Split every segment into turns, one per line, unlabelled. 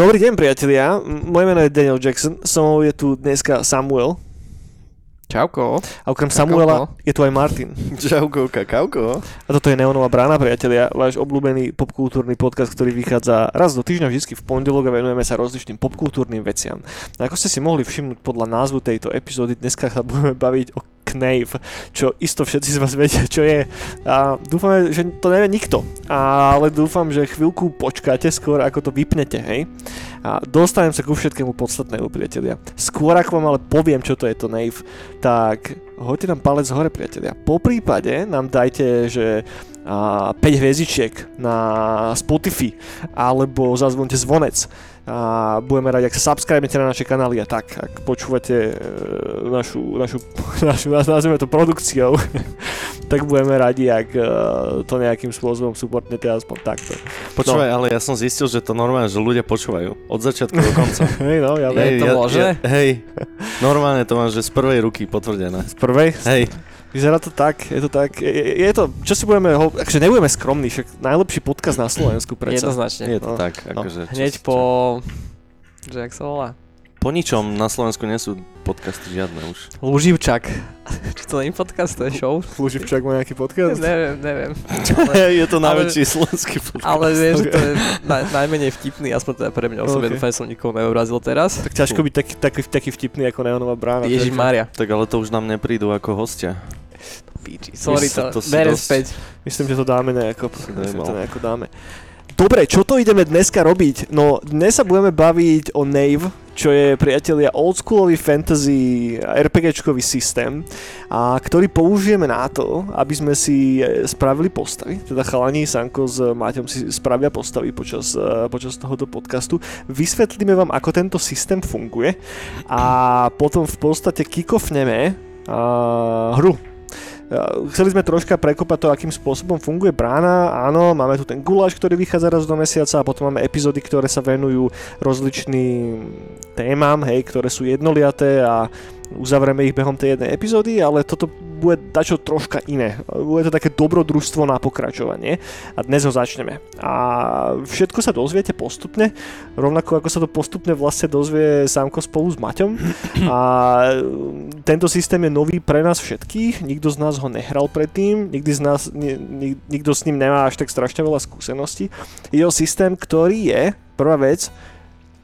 Dobrý deň priatelia, moje meno je Daniel Jackson, so mnou je tu dneska Samuel
Čauko.
a okrem
Čauko.
Samuela je tu aj Martin.
Čauko, kakauko.
A toto je Neonová brána, priatelia, váš obľúbený popkultúrny podcast, ktorý vychádza raz do týždňa, vždy v pondelok a venujeme sa rozličným popkultúrnym veciam. No ako ste si mohli všimnúť podľa názvu tejto epizódy, dneska sa budeme baviť o Knave, čo isto všetci z vás vedia, čo je. A dúfame, že to nevie nikto, ale dúfam, že chvíľku počkáte skôr, ako to vypnete, hej. A dostanem sa ku všetkému podstatnému, priatelia. Skôr ako vám ale poviem, čo to je to Knave, tak hoďte nám palec hore, priatelia. Po prípade nám dajte, že 5 hviezdičiek na Spotify alebo zazvonte zvonec a budeme radi, ak sa subscribete na naše kanály a tak, ak počúvate e, našu, našu, našu nazveme to produkciou, tak budeme radi, ak e, to nejakým spôsobom supportnete aspoň takto.
Počúvaj, ale ja som zistil, že to normálne, že ľudia počúvajú. Od začiatku do konca.
Hej, no, ja viem.
to možné?
Ja, hej, normálne to mám, že z prvej ruky potvrdené.
Z prvej,
Hej,
vyzerá to tak, je to tak, je, je to, čo si budeme, ho, akože nebudeme skromní, však najlepší podcast na Slovensku predsa.
Jednoznačne.
je to
No,
tak.
no.
Akože, čo-
Hneď
čo-
po... Že jak sa volá?
Po ničom na Slovensku nie sú podcasty žiadne už.
Luživčak.
Či to nie je podcast, to je show?
Luživčak má nejaký podcast?
neviem, neviem. Ale,
je to
ale-
najväčší slovenský podcast.
ale vieš, že to je naj, najmenej vtipný, aspoň teda pre mňa osobne,
Ok.
dúfam, že som nikoho neurazil teraz.
Tak ťažko byť taký, taký, taký vtipný ako Neonová brána.
Ježiš Maria.
Tak ale to už nám neprídu ako hostia.
Píči, sorry,
to-
to, berem
dosť-
späť.
Myslím, že to dáme nejako. Myslím, to nejako dáme. Dobre, čo to ideme dneska robiť? No, dnes sa budeme baviť o Nave, čo je, priatelia, oldschoolový fantasy RPGčkový systém, a ktorý použijeme na to, aby sme si e, spravili postavy. Teda chalani, Sanko s Maťom si spravia postavy počas, e, počas tohoto podcastu. Vysvetlíme vám, ako tento systém funguje a potom v podstate kikofneme uh, hru. Chceli sme troška prekopať to, akým spôsobom funguje brána. Áno, máme tu ten guláš, ktorý vychádza raz do mesiaca a potom máme epizódy, ktoré sa venujú rozličným témam, hej, ktoré sú jednoliaté a uzavrieme ich behom tej jednej epizódy, ale toto bude dačo troška iné. Bude to také dobrodružstvo na pokračovanie a dnes ho začneme. A všetko sa dozviete postupne, rovnako ako sa to postupne vlastne dozvie Sámko spolu s Maťom. A tento systém je nový pre nás všetkých, nikto z nás ho nehral predtým, nikdy z nás, ni, ni, nikto s ním nemá až tak strašne veľa skúseností. Je to systém, ktorý je, prvá vec,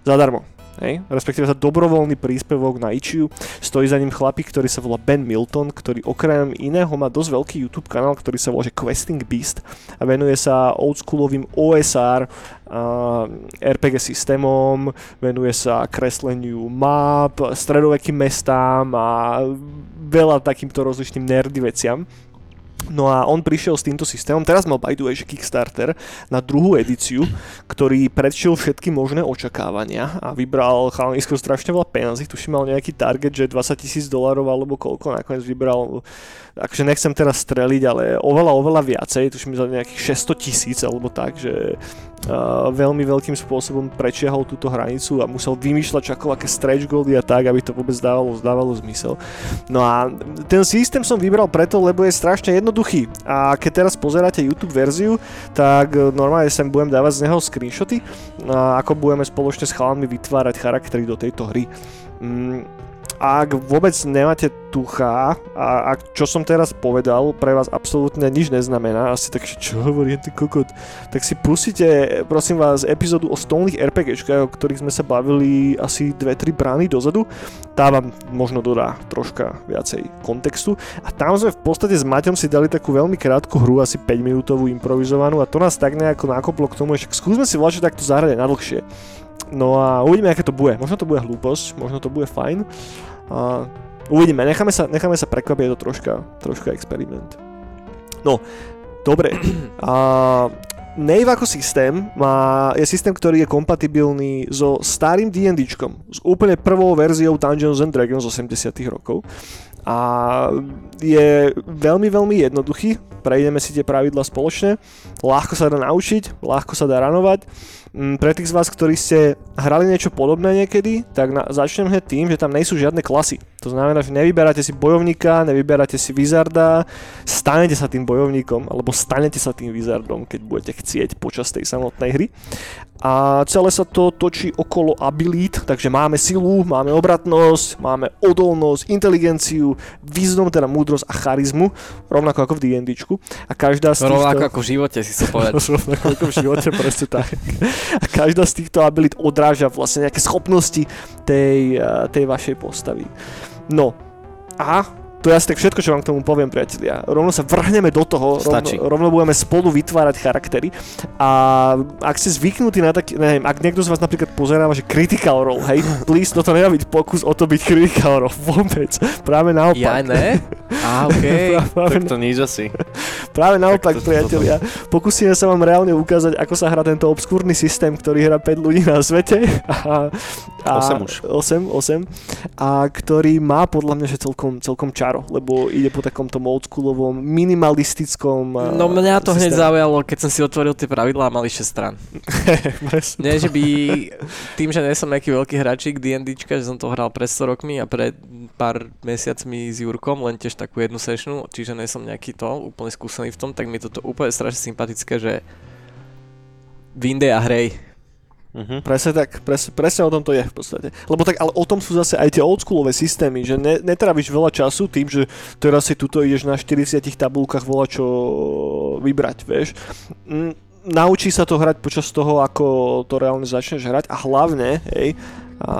zadarmo. Hej? Respektíve za dobrovoľný príspevok na Ichiu. Stojí za ním chlapík, ktorý sa volá Ben Milton, ktorý okrem iného má dosť veľký YouTube kanál, ktorý sa volá že Questing Beast a venuje sa oldschoolovým OSR a RPG systémom, venuje sa kresleniu map, stredovekým mestám a veľa takýmto rozličným nerdy veciam. No a on prišiel s týmto systémom, teraz mal by the way, že Kickstarter na druhú edíciu, ktorý predšiel všetky možné očakávania a vybral chalanisko strašne veľa peniazí, tuším mal nejaký target, že 20 tisíc dolarov alebo koľko, nakoniec vybral, akože nechcem teraz streliť, ale oveľa, oveľa viacej, tuším za nejakých 600 tisíc alebo tak, že uh, veľmi veľkým spôsobom prečiahol túto hranicu a musel vymýšľať čakovaké stretch goldy a tak, aby to vôbec dávalo, dávalo zmysel. No a ten systém som vybral preto, lebo je strašne jednoduchý. A keď teraz pozeráte YouTube verziu, tak e, normálne sem budem dávať z neho screenshoty, ako budeme spoločne s chalami vytvárať charaktery do tejto hry. Mm, ak vôbec nemáte tucha a ak čo som teraz povedal pre vás absolútne nič neznamená, asi tak, čo hovorí ty kokot, tak si pustíte, prosím vás, epizódu o stolných RPGčkách, o ktorých sme sa bavili asi 2-3 brány dozadu. Tá vám možno dodá troška viacej kontextu. A tam sme v podstate s Maťom si dali takú veľmi krátku hru, asi 5 minútovú improvizovanú a to nás tak nejako nakoplo k tomu, že skúsme si vlastne takto zahrať na dlhšie. No a uvidíme, aké to bude. Možno to bude hlúposť, možno to bude fajn. A uvidíme, necháme sa, necháme sa prekvapiť, je to troška, troška experiment. No, dobre. A Nave ako systém má, je systém, ktorý je kompatibilný so starým D&Dčkom, s úplne prvou verziou Dungeons and Dragons z 80 rokov. A je veľmi, veľmi jednoduchý, prejdeme si tie pravidla spoločne, ľahko sa dá naučiť, ľahko sa dá ranovať, Pre tých z vás, ktorí ste hrali niečo podobné niekedy, tak na, začnem hneď tým, že tam nejsú žiadne klasy. To znamená, že nevyberáte si bojovníka, nevyberáte si wizarda, stanete sa tým bojovníkom, alebo stanete sa tým wizardom, keď budete chcieť počas tej samotnej hry. A celé sa to točí okolo abilit, takže máme silu, máme obratnosť, máme odolnosť, inteligenciu, význam, teda múdrosť a charizmu, rovnako ako v D&Dčku. A každá z týchto...
Rovnako ako v živote si sa povedať.
rovnako ako v živote, presne tak. A každá z týchto abilit odráža vlastne nejaké schopnosti tej, eh, tej vašej postavy. No, a to je asi tak všetko, čo vám k tomu poviem, priatelia. Rovno sa vrhneme do toho,
Stačí.
rovno, rovno budeme spolu vytvárať charaktery. A ak ste zvyknutí na taký, neviem, ak niekto z vás napríklad pozeráva, že critical role, hej, please, toto nemá byť pokus o to byť critical role, vôbec. Práve naopak.
Ja ne? Á, okej.
Práve,
Tak to nič asi.
práve naopak,
to-
priatelia. Pokúsime sa vám reálne ukázať, ako sa hrá tento obskúrny systém, ktorý hrá 5 ľudí na svete. A, a,
Osem už.
8, 8. A ktorý má podľa mňa, že celkom, celkom čaro, lebo ide po takomto oldschoolovom, minimalistickom
No mňa to hneď
systéme.
zaujalo, keď som si otvoril tie pravidlá a mali 6 stran.
Presne.
Nie, že by tým, že nie som nejaký veľký hráčik D&Dčka, že som to hral pred 100 rokmi a pred pár mesiacmi s Jurkom, len tiež takú jednu sessionu, čiže nie som nejaký to, úplne skúsený v tom, tak mi toto úplne strašne sympatické, že Vinde a hrej.
Mhm.
Presne tak, presne, presne o tom to je v podstate. Lebo tak, ale o tom sú zase aj tie oldschoolové systémy, že ne, netráviš veľa času tým, že teraz si tuto ideš na 40 tabulkách volať čo vybrať, vieš. Naučí sa to hrať počas toho, ako to reálne začneš hrať a hlavne, hej, a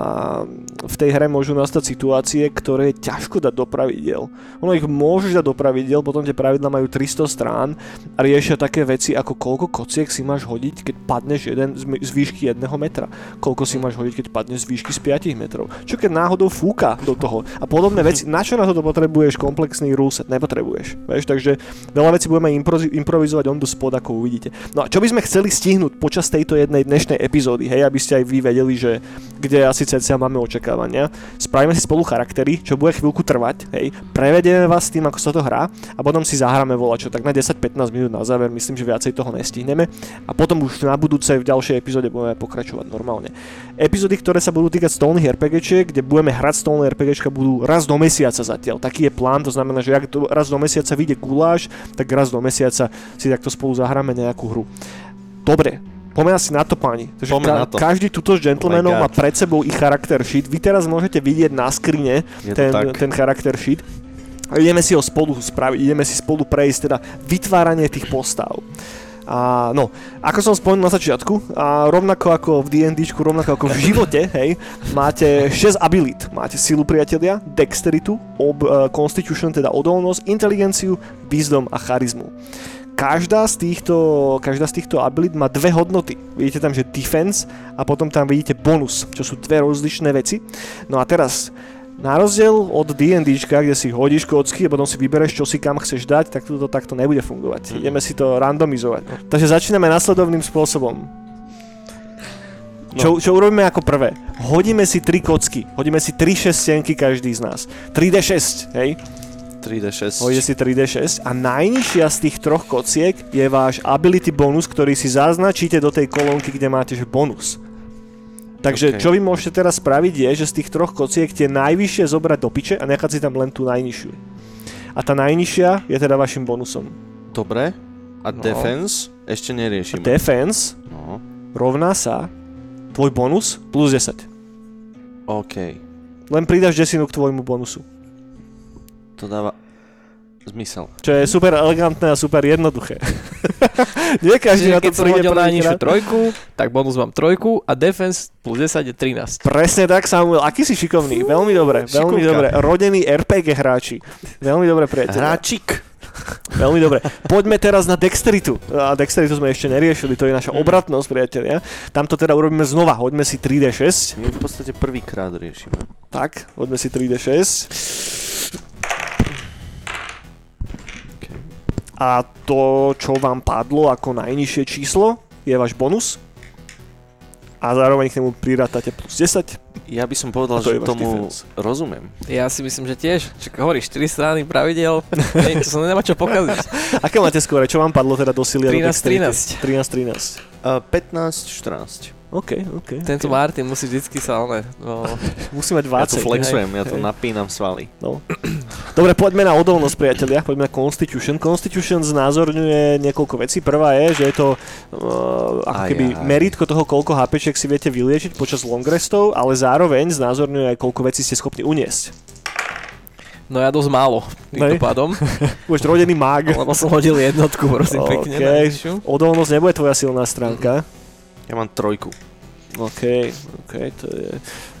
v tej hre môžu nastať situácie, ktoré je ťažko dať do pravidiel. Ono ich môžeš dať do pravidiel, potom tie pravidla majú 300 strán a riešia také veci ako koľko kociek si máš hodiť, keď padneš jeden z, výšky 1 metra. Koľko si máš hodiť, keď padneš z výšky z 5 metrov. Čo keď náhodou fúka do toho a podobné veci. Na čo na toto potrebuješ komplexný ruleset? Nepotrebuješ. Vieš, takže veľa vecí budeme improvizovať on the spot, ako uvidíte. No a čo by sme chceli stihnúť počas tejto jednej dnešnej epizódy, hej, aby ste aj vy vedeli, že kde asi cca máme očakávania. Spravíme si spolu charaktery, čo bude chvíľku trvať, hej. Prevedieme vás tým, ako sa to hrá a potom si zahráme volačo, tak na 10-15 minút na záver, myslím, že viacej toho nestihneme a potom už na budúce v ďalšej epizóde budeme pokračovať normálne. Epizódy, ktoré sa budú týkať stolných RPGčiek, kde budeme hrať stolné RPGčka, budú raz do mesiaca zatiaľ. Taký je plán, to znamená, že ak to raz do mesiaca vyjde guláš, tak raz do mesiaca si takto spolu zahráme nejakú hru. Dobre, poďme asi na to, páni. Takže
Poďme na to.
každý tuto z gentlemanov
Oh
má pred sebou ich charakter sheet. Vy teraz môžete vidieť na skrine ten,
tak.
ten charakter sheet. Ideme si ho spolu spraviť, ideme si spolu prejsť teda vytváranie tých postav. A no, ako som spomenul na začiatku, a rovnako ako v D&Dčku, rovnako ako v živote, hej, máte 6 abilit. Máte silu priatelia, dexteritu, ob, uh, constitution, teda odolnosť, inteligenciu, wisdom a charizmu. Každá z týchto, každá z týchto abilit má dve hodnoty. Vidíte tam, že defense a potom tam vidíte bonus, čo sú dve rozličné veci. No a teraz, na rozdiel od D&Dčka, kde si hodíš kocky a potom si vybereš, čo si kam chceš dať, tak toto takto nebude fungovať.
Mhm.
Ideme si to randomizovať. Takže začíname nasledovným spôsobom. Čo, čo urobíme ako prvé? Hodíme si tri kocky. Hodíme si tri šestienky každý z nás. 3D6, hej?
3D6.
Hodíte si 3D6 a najnižšia z tých troch kociek je váš ability bonus, ktorý si zaznačíte do tej kolónky, kde máte že bonus. Takže
Ok.
čo vy môžete teraz spraviť je, že z tých troch kociek tie najvyššie zobrať do piče a nechať si tam len tú najnižšiu. A tá najnižšia je teda vašim bonusom.
Dobre. A
No.
defense ešte neriešime.
Defense
no.
rovná sa tvoj bonus plus 10.
OK.
Len pridáš desinu k tvojmu bonusu.
To dáva zmysel.
Čo je super elegantné a super jednoduché. Nie každý
Čiže
na to
keď som hodil najnižšiu trojku, tak bonus mám trojku a defense plus 10 je 13.
Presne tak, Samuel. Aký si šikovný. Veľmi dobre, veľmi
šikovka.
dobre. Rodení RPG hráči. Veľmi dobre, priateľ.
Hráčik.
Veľmi dobre. Poďme teraz na dexteritu. A dexteritu sme ešte neriešili, to je naša
Mm.
obratnosť, priatelia. Tamto teda urobíme znova. Hoďme si 3D6.
My v podstate prvýkrát riešime.
Tak, hoďme si 3D6. A to, čo vám padlo ako najnižšie číslo, je váš bonus. A zároveň k nemu prirátate plus 10.
Ja by som povedal,
to
že tomu
defense.
rozumiem.
Ja si myslím, že tiež. Čak hovoríš, 4 strany pravidel, nie, to sa nemá čo pokaziť.
Aké máte skôr? Čo vám padlo teda do sily? a do
13,
dexterity? 13, 13.
Uh, 15, 14.
OK, OK.
Tento
okay.
Martin musí vždycky sa, ale, no,
Musí mať
Ja to
20.
flexujem, ja to
hej.
napínam svaly.
No. Dobre, poďme na odolnosť, priatelia. Poďme na Constitution. Constitution znázorňuje niekoľko vecí. Prvá je, že je to uh, ako
Aj,
keby
aj.
meritko toho, koľko HPčiek si viete vyliečiť počas long restov, ale zároveň znázorňuje aj, koľko vecí ste schopní uniesť.
no ja dosť málo týmto
Hej.
pádom,
Budeš rodený mag.
lebo som hodil jednotku, prosím pekne.
OK.
najvyššiu.
Odolnosť nebude tvoja silná stránka.
Ja mám trojku.
OK, OK, to je...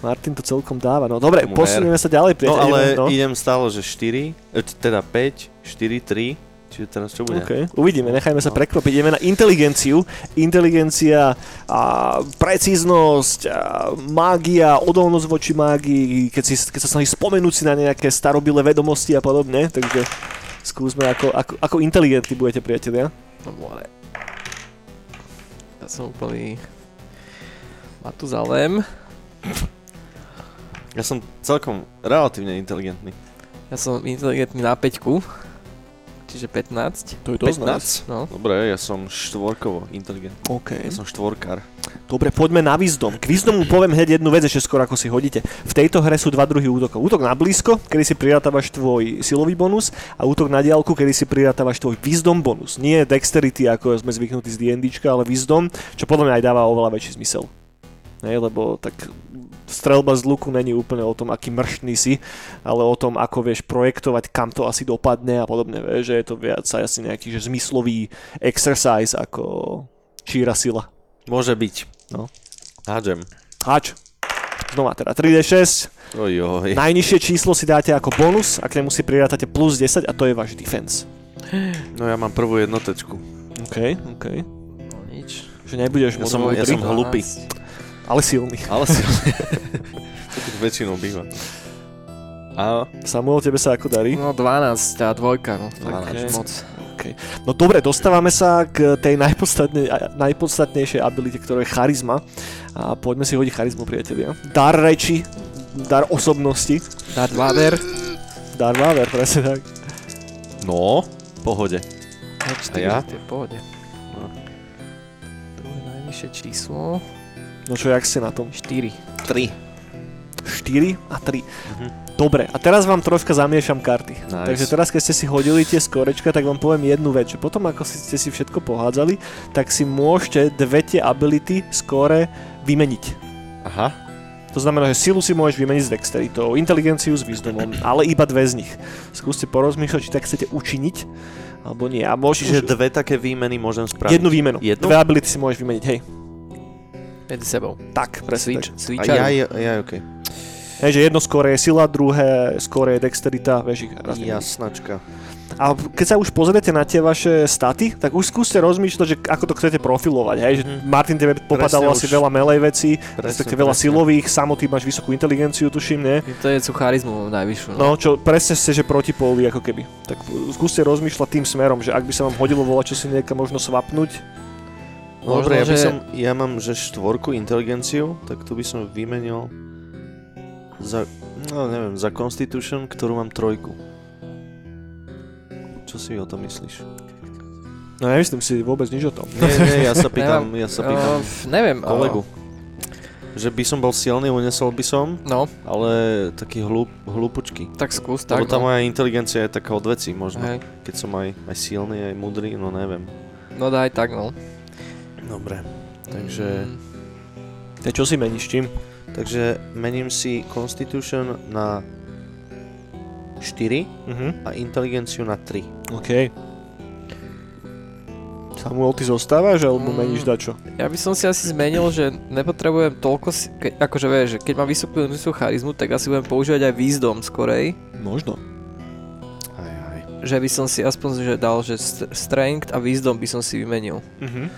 Martin to celkom dáva. No dobre,
Tomu
posunieme sa ďalej,
No
priateľ.
ale
no.
idem stále, že 4, e, teda 5, 4, 3, čiže teraz čo bude?
OK, uvidíme, nechajme sa
No.
prekvapiť. Ideme na inteligenciu. Inteligencia, a precíznosť, a mágia, odolnosť voči mágii, keď, si, keď sa snaží spomenúť si na nejaké starobilé vedomosti a podobne. Takže skúsme, ako, ako, ako inteligentní budete, priatelia.
No. Ja som úplný Matuzalem.
Ja som celkom relatívne inteligentný.
Ja som inteligentný na 5, čiže 15.
To je dosť nice.
15? No.
Dobre, ja som štvorkovo inteligentný.
OK.
Ja som štvorkár.
Dobre, poďme na Wisdom. K Wisdomu poviem hneď jednu vec, ešte skôr ako si hodíte. V tejto hre sú dva druhy útokov. Útok na blízko, kedy si prirátavaš tvoj silový bonus a útok na diálku, kedy si prirátavaš tvoj Wisdom bonus. Nie Dexterity, ako sme zvyknutí z D&Dčka, ale Wisdom, čo podľa mňa aj dáva oveľa väčší zmysel. Nie, lebo tak strelba z luku není úplne o tom, aký mrštný si, ale o tom, ako vieš projektovať, kam to asi dopadne a podobne. Vieš, že je to viac asi nejaký že zmyslový exercise ako číra sila.
Môže byť.
No.
Hádžem.
Hač. Znova teda 3D6.
Ojoj.
Najnižšie číslo si dáte ako bonus a k nemu si prirátate plus 10 a to je váš defense.
No ja mám prvú jednotečku.
OK, OK.
no nič.
Že nebudeš
Ja som- ja som hlupý.
Ale silný.
Ale si... to tu väčšinou býva. A
Samuel, tebe sa ako darí?
No 12 a dvojka, no tak
12.
až moc.
No dobre, dostávame sa k tej najpodstatne, najpodstatnejšej abilite, ktorá je charizma. A poďme si hodiť charizmu, priatelia. Dar reči, dar osobnosti.
Darth Vader.
Dar Vader, presne tak.
no, v pohode.
A
A ja?
Je pohode.
No.
Druhé najvyššie číslo.
No čo, jak ste na tom?
4.
3.
4 a 3.
Mhm.
Dobre, a teraz vám troška zamiešam karty.
Nice.
Takže teraz, keď ste si hodili tie skorečka, tak vám poviem jednu vec, že potom ako ste si všetko pohádzali, tak si môžete dve tie ability skore vymeniť.
Aha.
To znamená, že silu si môžeš vymeniť s dexteritou, inteligenciu s wisdomom, ale iba dve z nich. Skúste porozmýšľať, či tak chcete učiniť, alebo nie. A môžeš
Čiže dve také výmeny môžem spraviť.
jednu výmenu.
Jednu?
Dve ability si môžeš vymeniť, hej.
Medzi sebou.
Tak, presne
Switch,
tak.
A ja, ja, ja, okej.
Hej, že jedno skore je sila, druhé skore je dexterita, vieš ich.
Jasnačka.
A keď sa už pozriete na tie vaše staty, tak už skúste rozmýšľať, že ako to chcete profilovať. Hej? Že
Mhm.
Martin, tebe popadalo
Presne
asi
už.
veľa vecí,
Presne,
respektíve veľa
presne.
silových, samotný máš vysokú inteligenciu, tuším, nie?
To je charizmu najvyššiu. No.
No, čo presne ste, že protipóly ako keby. Tak skúste rozmýšľať tým smerom, že ak by sa vám hodilo volať, čo si niekam možno svapnúť,
Možno,
Dobre, ja, by som, ja mám že štvorku inteligenciu, tak tu by som vymenil za, no neviem, za Constitution, ktorú mám trojku. Čo si o tom myslíš?
no nemyslím si vôbec nič o tom.
Nie, nie, ja sa pýtam, ja sa pýtam
Uh, neviem.
kolegu.
Uh,
Že by som bol silný, unesol by som,
no,
ale taký hlup, hlupučky.
tak skús
Lebo
tak.
tá
no.
moja inteligencia je taká od veci možno.
Hej.
Keď som aj, aj silný, aj mudrý, no neviem.
No daj tak, no.
Dobre. Takže,
Mm,
Ja čo si meníš čím?
takže mením si Constitution na 4
Mhm.
a inteligenciu na 3.
OK. Samuel, ty zostávaš, alebo
Mm.
meníš dačo?
Ja by som si asi zmenil, že nepotrebujem toľko, si, ke, akože vieš, že keď mám vysokú, vysokú charizmu, tak asi budem používať aj Wisdom skorej.
Možno.
Aj, aj.
Že by som si aspoň že dal, že st- Strength a Wisdom by som si vymenil.
Mhm.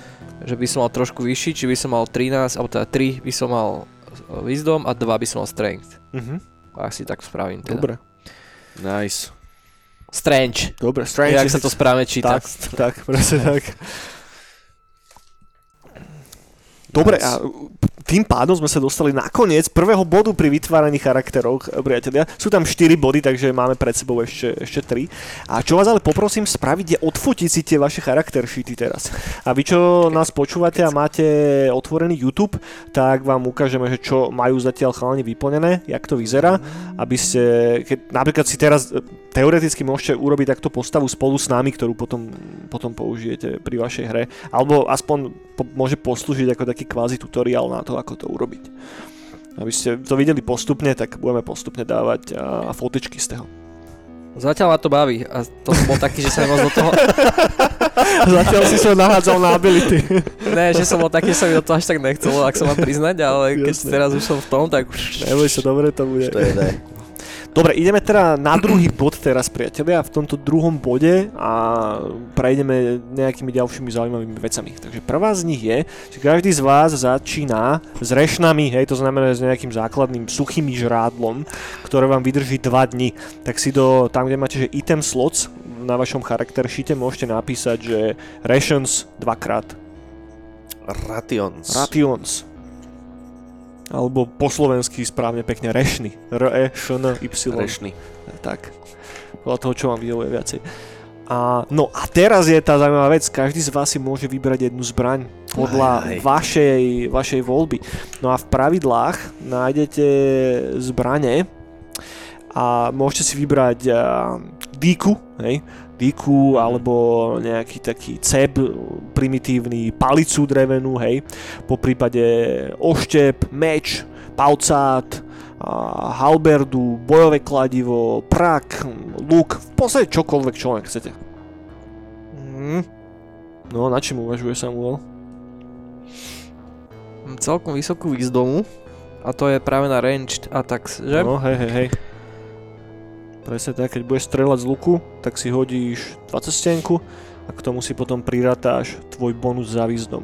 Že by som mal trošku vyšší, či by som mal 13, alebo teda 3 by som mal uh, Wisdom a 2 by som mal Strength.
Mhm.
Asi tak spravím teda.
Dobre.
Nice.
Strange.
Dobre,
Strange. Jak sa to správne číta.
Tak, tak, presne tak. Dobre, a tým pádom sme sa dostali na koniec prvého bodu pri vytváraní charakterov, priatelia. Sú tam 4 body, takže máme pred sebou ešte, ešte 3. A čo vás ale poprosím spraviť je odfotiť si tie vaše charakter sheety teraz. A vy, čo nás počúvate a máte otvorený YouTube, tak vám ukážeme, že čo majú zatiaľ chalani vyplnené, jak to vyzerá, aby ste, keď napríklad si teraz e, teoreticky môžete urobiť takto postavu spolu s nami, ktorú potom, potom použijete pri vašej hre, alebo aspoň po, môže poslúžiť ako taký kvázi tutoriál na to, ako to urobiť. Aby ste to videli postupne, tak budeme postupne dávať a, fotečky z toho.
Zatiaľ ma to baví a to som bol taký, že sa moc do toho...
Zatiaľ si sa nahádzal na ability.
ne, že som bol taký, že sa mi do toho až tak nechcelo, ak sa mám priznať, ale keď
Jasne.
teraz už som v tom, tak už...
Neboj sa, dobre to bude.
To je ne.
Dobre, ideme teda na druhý bod teraz, priatelia, v tomto druhom bode a prejdeme nejakými ďalšími zaujímavými vecami. Takže prvá z nich je, že každý z vás začína s rešnami, hej, to znamená s nejakým základným suchým žrádlom, ktoré vám vydrží 2 dni. Tak si do, tam, kde máte, že item slots na vašom charakter sheete môžete napísať, že rations dvakrát.
Rations.
Rations. Alebo po slovensky správne pekne rešny. r e š n y
Rešný.
tak. Podľa toho, čo vám vyhovuje viacej. A, no a teraz je tá zaujímavá vec, každý z vás si môže vybrať jednu zbraň podľa
Aj, aj.
vašej, vašej voľby. No a v pravidlách nájdete zbrane a môžete si vybrať a, díku, hej, díku alebo nejaký taký ceb primitívny, palicu drevenú, hej, po prípade oštep, meč, paucát, a halberdu, bojové kladivo, prak, luk, v podstate čokoľvek, čo len chcete.
Mm,
No, na čím uvažuje Samuel?
celkom vysokú výzdomu a to je práve na ranged attacks, že?
No, hej, hej, hej. Presne tak, keď budeš strieľať z luku, tak si hodíš 20 stenku a k tomu si potom priratáš tvoj bonus za výzdom.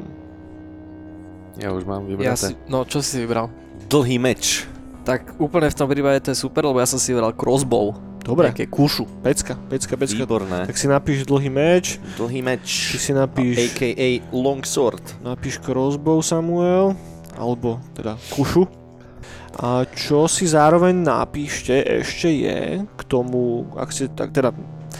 Ja už mám
Ja
vybraté.
si, no čo si vybral?
Dlhý meč.
Tak úplne v tom prípade to je super, lebo ja som si vybral crossbow.
Dobre,
Nejaké kušu.
pecka, pecka, pecka.
Výborné.
Tak si napíš dlhý meč,
Dlhý
ty
meč.
si napíš,
A.k.a. long sword.
napíš crossbow Samuel, alebo teda kušu. A čo si zároveň napíšte ešte je k tomu, ak ste tak teda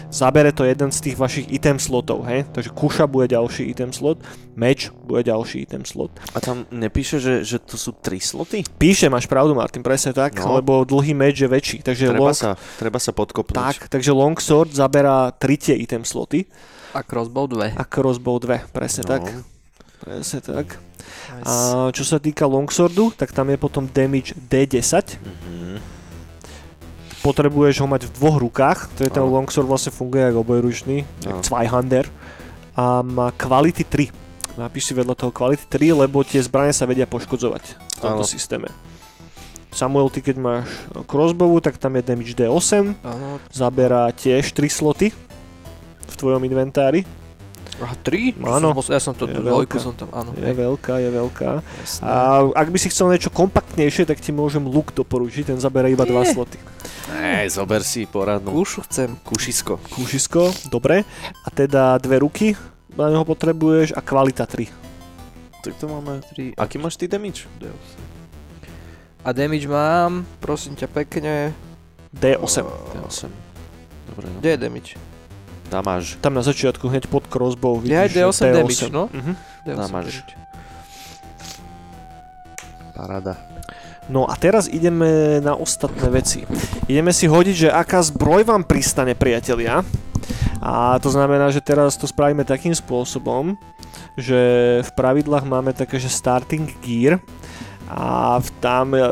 zabere to jeden z tých vašich item slotov, hej? Takže kuša bude ďalší item slot, meč bude ďalší item slot.
A tam nepíše, že, že to sú tri sloty?
Píše, máš pravdu Martin, presne tak,
No.
lebo dlhý meč je väčší, takže
Treba
long,
sa, treba sa podkopnúť.
tak, takže longsword zaberá 3 tie item sloty
A crossbow 2.
a crossbow 2, presne
No.
tak. Presne tak.
Nice.
A čo sa týka longswordu, tak tam je potom damage D10.
Mhm.
Potrebuješ ho mať v dvoch rukách, to je ten
Áno.
longsword vlastne funguje ako obojručný, jak Zweihander. A má kvality 3. Napíš si vedľa toho kvality 3, lebo tie zbrane sa vedia poškodzovať v tomto
Áno.
systéme. Samuel, ty keď máš crossbowu, tak tam je damage D8,
Áno.
zaberá tiež 3 sloty v tvojom inventári.
A 3?
Áno.
Ja som to
Je
dvojku
veľká.
som tam, áno.
Je veľká, je veľká.
Jasné.
A ak by si chcel niečo kompaktnejšie, tak ti môžem luk doporučiť, ten zabera iba 2
Nie.
sloty.
Ej, zober si poradnú.
Kúšu chcem.
Kušisko.
Kúšisko, dobre. A teda dve ruky na neho potrebuješ a kvalita 3.
Tak to máme.
3
Aký máš ty damage?
A damage mám, prosím ťa pekne.
D8.
D8. Dobre, no.
Kde je damage?
Damáž.
Tam na začiatku hneď pod crossbow vidíš, že
D8 damage, no.
Mhm.
D8
máš.
damage.
Parada.
No a teraz ideme na ostatné veci. Ideme si hodiť, že aká zbroj vám pristane, priatelia. A to znamená, že teraz to spravíme takým spôsobom, že v pravidlách máme také, že starting gear a tam e,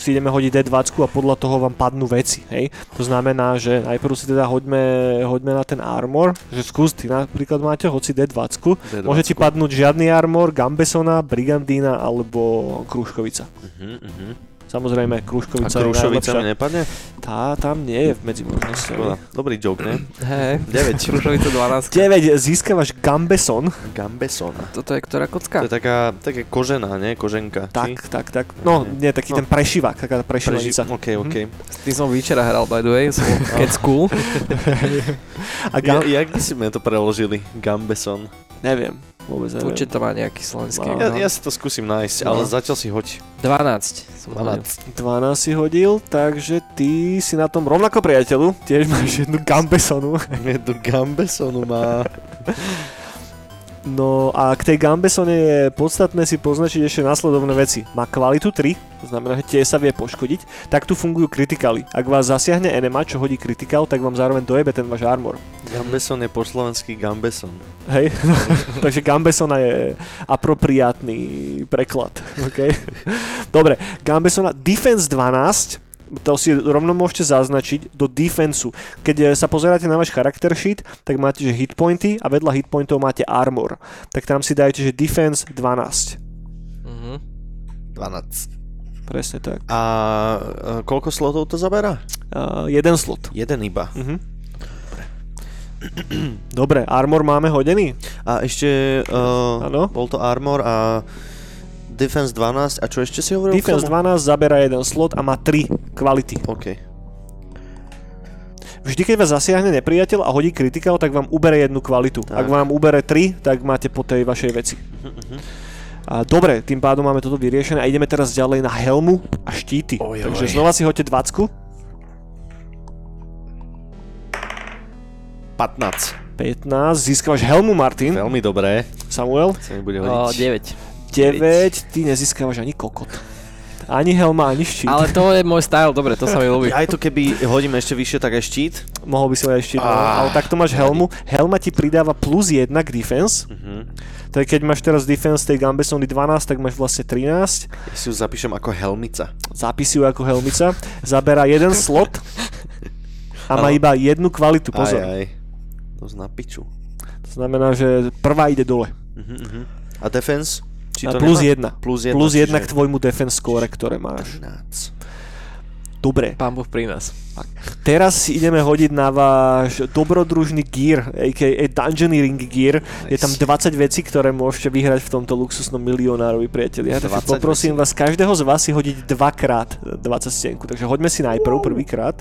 si ideme hodiť D20 a podľa toho vám padnú veci, hej. To znamená, že najprv si teda hoďme, hoďme na ten armor, že skús, ty napríklad máte, hoď si D20,
D20.
môže ti padnúť žiadny armor, Gambesona, Brigandína alebo Krúškovica.
Uh-huh, uh-huh.
Samozrejme,
A
Krúškovica je
Krušovica
najlepšia.
mi nepadne?
Tá tam nie je medzi možnosťami.
Dobrý joke, ne?
Hej,
9.
Krušovica 12.
9 získavaš Gambeson.
Gambeson.
Toto je ktorá
To
kocka?
je taká, taká kožená, ne? Koženka. či?
Tak, tak, tak. No, nie, taký
No.
ten prešivák, taká
Preži-
prešivanica.
OK, OK.
S tým som včera hral, by the way, som keď school.
A Gam...
Ja, jak by si sme to preložili? Gambeson.
Neviem. Vôbec neviem.
Určite to má nejaký slovenský.
Ja, ja si to skúsim nájsť,
No.
ale zatiaľ si hoď.
12. Som hodil.
12.
12 si hodil, takže ty si na tom rovnako priateľu. Tiež máš jednu gambesonu.
Jednu Gambesonu má.
No a k tej gambesone je podstatné si poznačiť ešte následovné veci. Má kvalitu 3, to znamená, že tie sa vie poškodiť. Tak tu fungujú kritikaly. Ak vás zasiahne enema, čo hodí kritikál, tak vám zároveň dojebe ten váš armor.
Gambeson je po slovensky Gambeson.
Hej, takže Gambesona je apropriátny preklad. Okay? Dobre, Gambesona Defense 12, to si rovno môžete zaznačiť do defensu. Keď eh, sa pozeráte na váš charakter sheet, tak máte, že hitpointy a vedľa hitpointov máte armor. Tak tam si dajte, že defense 12.
Mhm.
12.
Presne tak.
A e, koľko slotov to zabera?
Uh, jeden slot.
Jeden iba.
Mhm. Dobre, armor máme hodený?
A ešte uh, bol to armor a defense 12 a čo ešte si hovoril?
Defense
tomu?
12 zabera jeden slot a má 3 kvality.
OK.
Vždy, keď vás zasiahne nepriateľ a hodí kritikál, tak vám ubere jednu kvalitu.
Tak.
Ak vám ubere 3, tak máte po tej vašej veci. A dobre, tým pádom máme toto vyriešené a ideme teraz ďalej na helmu a štíty.
Oj,
Takže
oj.
znova si hoďte 20.
15.
15, získavaš helmu, Martin.
Veľmi dobré.
Samuel.
Sa mi bude
O,
hodiť.
9, ty nezískavaš ani kokot. Ani helma, ani štít.
Ale to je môj style, dobre, to sa mi ľúbi.
Aj to keby hodíme ešte vyššie, tak aj štít.
Mohol by si mať aj štít.
Ah.
ale takto máš helmu. Helma ti pridáva plus 1 k defense.
Uh-huh.
Tak keď máš teraz defense tej Gambesony 12, tak máš vlastne 13.
Ja si ju zapíšem ako helmica.
Zapisujú ako helmica. Zabera jeden slot a má iba jednu kvalitu, pozor.
Aj, aj. To zná piču.
To znamená, že prvá ide dole.
Uh-huh, uh-huh. A defense? Či to
plus jedna.
Plus jedna.
Plus jedna
čiže
k tvojmu defense score, ktoré máš.
13.
Dobre,
Pán Boh pri nás.
teraz si ideme hodiť na váš dobrodružný gear, a.k.a. Dungeoneering gear. Je tam 20 vecí, ktoré môžete vyhrať v tomto luxusnom milionárovi, priatelia.
20
poprosím
vecí.
vás, každého z vás si hodiť dvakrát 20 stenku. Takže hoďme si najprv prvýkrát.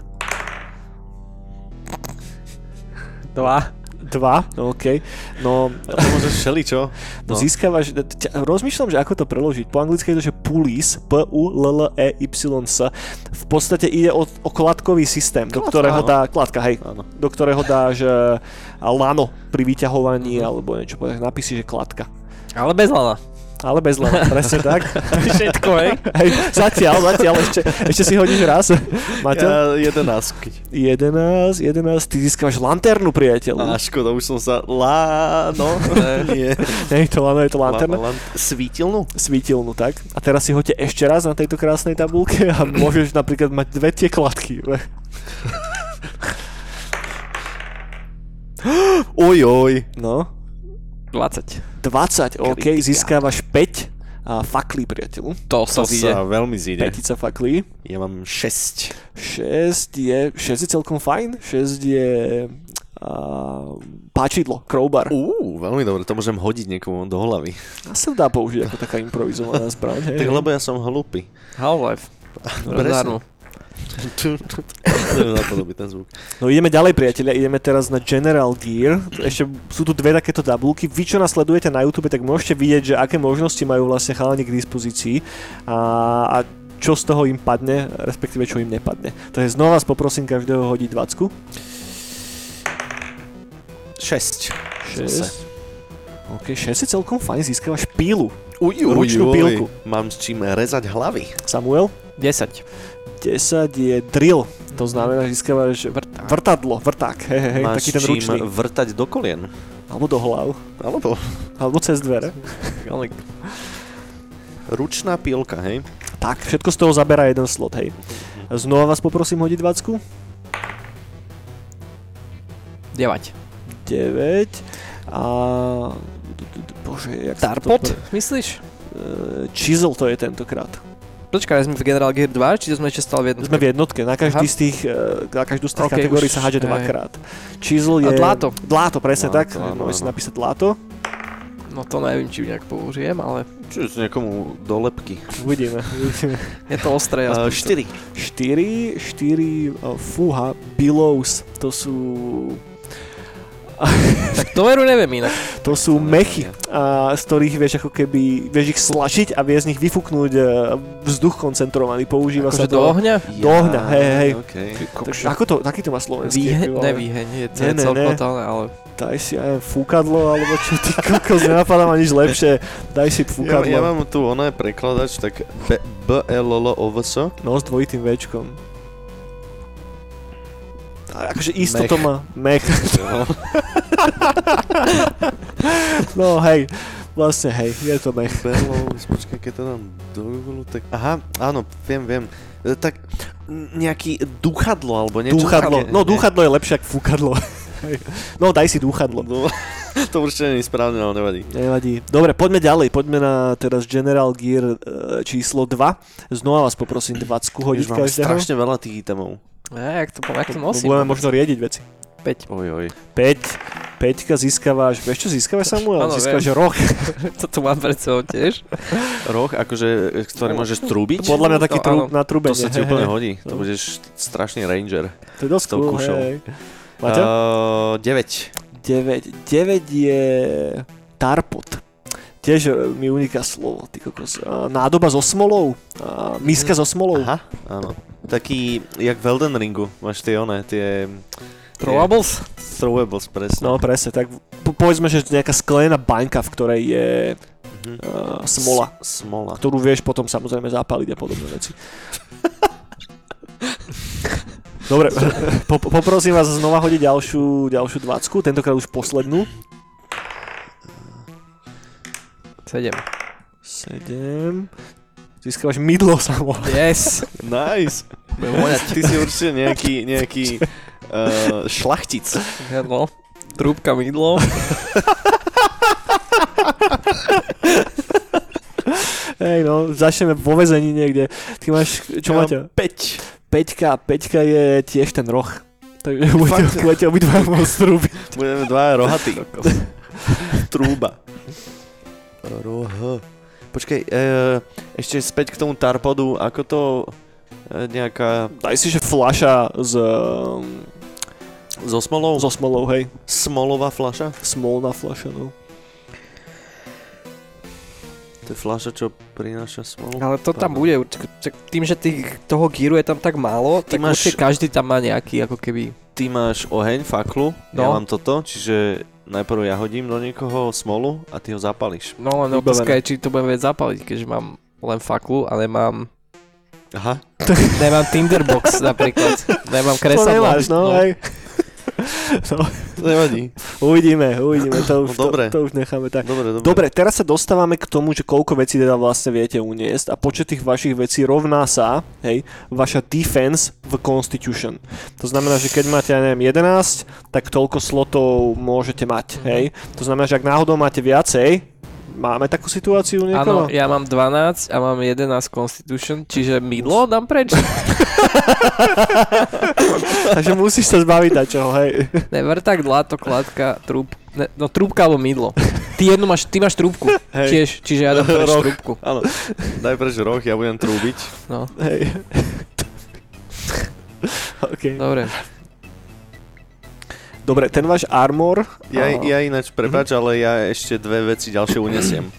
Dva.
Dva, no okej. No,
A to môžeš všeličo.
No, získavaš, ťa, rozmýšľam, že ako to preložiť. Po anglicky je to, že police, p u l l e y s V podstate ide o, o kladkový systém, do
Kladka,
ktorého
áno.
dá, kladka, hej,
Áno.
do ktorého dáš e, lano pri vyťahovaní,
Mhm.
alebo niečo, napísi, že kladka.
Ale bez lana.
Ale bez lana, presne tak.
Všetko, hej.
hej, zatiaľ, zatiaľ, ešte, ešte si hodíš raz. Maťo?
Ja 11.
11, 11, ty získavaš lanternu, priateľ.
Á, škoda, už som sa... Lá, no, nie.
Hej, to lano je to lanterna.
Lan- lan- Svítilnú?
svítilnu, tak? A teraz si hoďte ešte raz na tejto krásnej tabulke a môžeš napríklad mať dve tie kladky.
Oj, oj.
No,
20.
20, OK,
Kritika.
získávaš 5 a faklí, priateľu.
To sa
To
zíde.
sa veľmi zíde.
Petica faklí.
Ja mám 6.
6 je, 6 je celkom fajn, 6 je a, páčidlo, crowbar.
Uú, veľmi dobre, to môžem hodiť niekomu do hlavy.
A sa dá použiť ako taká improvizovaná zbraň.
Tak lebo ja som hlupý.
Half-Life. Zadarmo.
Neviem napodobiť ten zvuk.
No ideme ďalej, priatelia, ideme teraz na General Gear. Ešte sú tu dve takéto tabulky. Vy, čo nás sledujete na YouTube, tak môžete vidieť, že aké možnosti majú vlastne chalani k dispozícii a, a čo z toho im padne, respektíve čo im nepadne. Takže znova vás poprosím každého hodiť 20.
6.
6. OK, 6 je celkom fajn, získavaš pílu.
Uj,
Ručnú pílku.
Mám s čím rezať hlavy.
Samuel?
10.
10 je drill. To znamená, že získavaš
Vrták.
vrtadlo, vrták, hej, hej, hej,
Máš
taký ten
čím
ručný.
vrtať do kolien.
Alebo do hlav,
Alebo
alebo cez dvere.
ale... Ručná pílka, hej?
Tak, všetko z toho zabera jeden slot, hej. Znova vás poprosím hodiť 20.
9.
9 a... Bože, jak sa to...
Tarpot, myslíš?
Eh, Chisel to je tentokrát.
Počkaj, sme v General Gear 2, či sme ešte stále v jednotke?
Sme v jednotke, na, každý
Aha.
z tých, eh, na každú z tých
Ok,
kategórií
už,
sa hádže dvakrát. Chisel je...
A dláto.
Dláto, presne
Dláto,
tak.
áno,
si napísať dláto.
No to neviem, či nejak použijem, ale
Čiže niekomu do lepky.
Uvidíme. uvidíme.
je to ostré.
Uh,
aspoň
4.
4, 4, uh, fúha, billows, to sú...
Tak to veru neviem inak.
To sú mechy, a, z ktorých vieš ako keby, vieš ich slačiť a vieš z nich vyfúknúť e, vzduch koncentrovaný. Používa sa
Akože do ohňa?
Do ohňa, hej, hej.
Okay.
Tak, ako to, taký to má slovenský? Vole?
ne výheň, je to
Ne,
je
ne,
celkotálne, ale
Daj si aj fúkadlo, alebo čo ty kokos, nenapadá ma nič lepšie. Daj si
Ja,
fúkadlo.
ja mám tu ono je prekladač, tak B, B L L O V S.
No s dvojitým Včkom. Akože isto to má. Mech. No hej, vlastne hej, je to mech.
Bellow, počkaj, keď to dám do Google, tak... Aha, áno, viem, viem. E, Tak nejaký dúchadlo, alebo niečo
Dúchadlo.
také.
No dúchadlo je lepšie ako fúkadlo. No daj si dúchadlo.
No, to určite nie je správne, ale nevadí.
Nevadí. Dobre, poďme ďalej. Poďme na teraz General Gear e, číslo 2. Znova vás poprosím 20 hodiť každého.
strašne veľa tých itemov.
Ne, jak to, jak to
No,
nosím?
budeme možno riediť veci.
5.
Oj, oj.
5. Peťka získavaš, vieš čo získavaš Samuel?
Áno,
získavaš roh.
Toto mám pred sebou tiež.
Roh, akože, ktorý môžeš trúbiť?
Podľa mňa taký trúb
áno.
na trubenie.
To sa ti
hej,
úplne
hej.
hodí. To
No.
budeš strašný ranger.
To je dosť cool, hej. Maťo?
Uh, 9.
9. 9 je Tarpot. Tiež e, mi uniká slovo, ty kokos. Nádoba so smolou. Miska so smolou.
Aha, áno. Taký, jak v Elden Ringu. Máš tie one, tie...
Throwables?
Throwables, presne.
No presne, tak po- povedzme, že nejaká sklená baňka, v ktorej je
Mhm.
uh, smola,
S- Smola.
ktorú vieš potom samozrejme zapáliť a podobné veci. Dobre, po, poprosím vás znova hodiť ďalšiu, ďalšiu dvacku, tentokrát už poslednú.
7.
7. Získavaš mydlo samo.
Yes!
Nice. Ty si určite nejaký, nejaký uh, šlachtic.
No. Trúbka mydlo.
Hej no, začneme vo vezení niekde. Ty máš, čo
Ja
máte?
mám 5.
Peťka, Peťka je tiež ten roh. Takže budete, budete obidva môcť trúbiť.
Budeme dvaja rohatí. Trúba. Roh. Počkej, e, ešte späť k tomu Tarpodu, ako to e, nejaká
Daj si, že fľaša z, um,
so smolou?
so smolou, hej.
Smolová fľaša?
Smolná fľaša, no.
To je fľaša, čo prináša smolu?
Ale to tam bude Tým, že tých, toho gíru je tam tak málo,
Ty
tak
máš-
určite každý tam má nejaký ako keby...
Ty máš oheň, faklu, ja
No.
mám toto, čiže najprv ja hodím do niekoho smolu a ty ho zapališ.
No len otázka je, či to budem vedieť zapaliť, keďže mám len faklu a nemám,
Aha.
nemám Tinderbox napríklad. Nemám
To
kresadlo.
nemáš, no, hej. No,
nevadí.
uvidíme, uvidíme, to už,
No, dobre.
to, to už necháme tak.
Dobre, dobre.
Dobre, teraz sa dostávame k tomu, že koľko vecí teda vlastne viete uniesť a počet tých vašich vecí rovná sa, hej, vaša defense v Constitution. To znamená, že keď máte, ja neviem, 11, tak toľko slotov môžete mať,
Mhm.
hej. To znamená, že ak náhodou máte viacej, máme takú situáciu
Áno,
niekoho?
ja mám 12 a mám 11 Constitution, čiže mydlo dám preč?
Takže musíš sa zbaviť na čoho, hej.
Never tak dláto, kladka, trúb, ne, no trúbka alebo mydlo. Ty jednu máš, ty máš trúbku
Hej.
tiež, čiže ja dám preč
Roh.
trúbku.
Áno, daj preč roh, ja budem trúbiť.
No,
hej. OK.
dobre.
Dobre, ten váš armor...
Ja,
a-
ja ináč, prepáč, ale ja ešte dve veci ďalšie unesiem.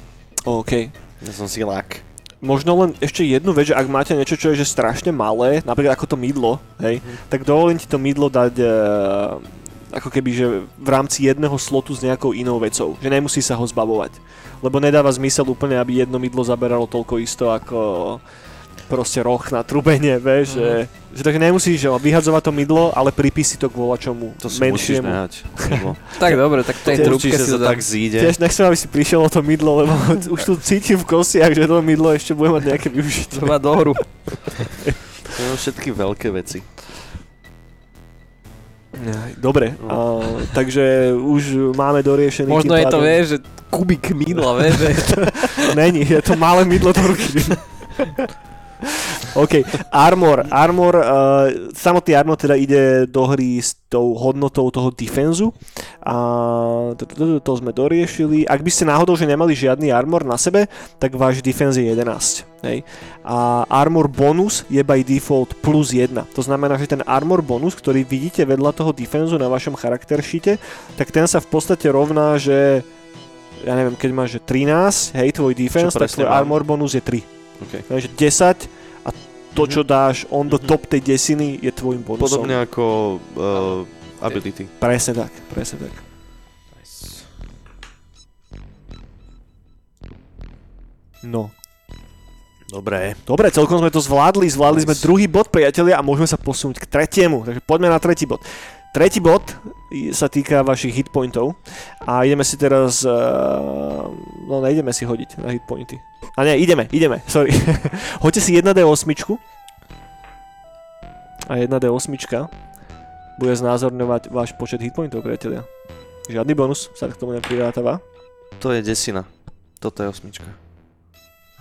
OK.
Ja som si lák.
Možno len ešte jednu vec, že ak máte niečo, čo je že strašne malé, napríklad ako to mydlo, hej, tak dovolím ti to mydlo dať e, ako keby, že v rámci jedného slotu s nejakou inou vecou, že nemusí sa ho zbavovať. Lebo nedáva zmysel úplne, aby jedno mydlo zaberalo toľko isto ako proste roh na trubenie, vieš, že, že takže nemusíš že, vyhadzovať to mydlo, ale pripí si to k volačomu
To si musíš
menšiemu.
nehať. lebo
Tak dobre, tak tej
Určite
si
sa
to
tak zíde.
Tiež nechcem, aby si prišiel o to mydlo, lebo už tu cítim v kostiach, že to mydlo ešte bude mať nejaké využitie.
To má dohru.
To sú všetky veľké veci.
Dobre,
No.
a, takže už máme doriešený
Možno je to, vieš, že kubik mydla, vieš, že...
Není, je to malé mydlo do ruky. OK, Armor. Armor, uh, samotný Armor teda ide do hry s tou hodnotou toho defenzu. A to, to, to, to sme doriešili. Ak by ste náhodou, že nemali žiadny Armor na sebe, tak váš defense je 11. Hej. A Armor bonus je by default plus 1. To znamená, že ten Armor bonus, ktorý vidíte vedľa toho defenzu na vašom charakter sheete, tak ten sa v podstate rovná, že ja neviem, keď máš že 13, hej, tvoj defense, tak tvoj armor bonus je 3.
Okay.
Takže 10 a to, čo dáš on the top tej desiny, je tvojim bonusom.
Podobne ako uh, ability.
Presne tak, presne tak. No.
Dobre.
Dobre, celkom sme to zvládli, zvládli sme
Nice.
druhý bod, priatelia, a môžeme sa posunúť k tretiemu. Takže poďme na tretí bod. Tretí bod sa týka vašich hitpointov a ideme si teraz, uh, no nejdeme si hodiť na hitpointy. A nie, ideme, ideme, sorry. Hoďte si 1D8 a 1D8 bude znázorňovať váš počet hitpointov, priatelia. Žiadny bonus sa k tomu neprirátava.
To je desina. Toto je osmička.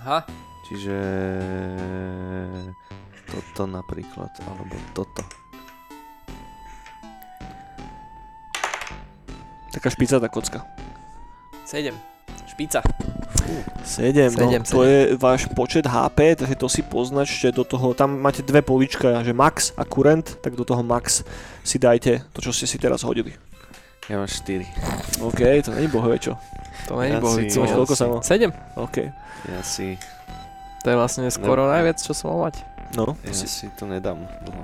Aha.
Čiže toto napríklad, alebo toto.
Taká špicatá kocka.
7. Špica.
7, no,
Sedem,
to je váš počet HP, takže to si poznačte do toho, tam máte dve polička, že max a current, tak do toho max si dajte to, čo ste si teraz hodili.
Ja mám 4.
OK, to není bohové čo.
To není
Ja si-
Máš koľko samo?
7.
OK,
Ja si,
To je vlastne skoro najviac, čo som mal mať.
no.
ja
Si,
si to nedám dlho.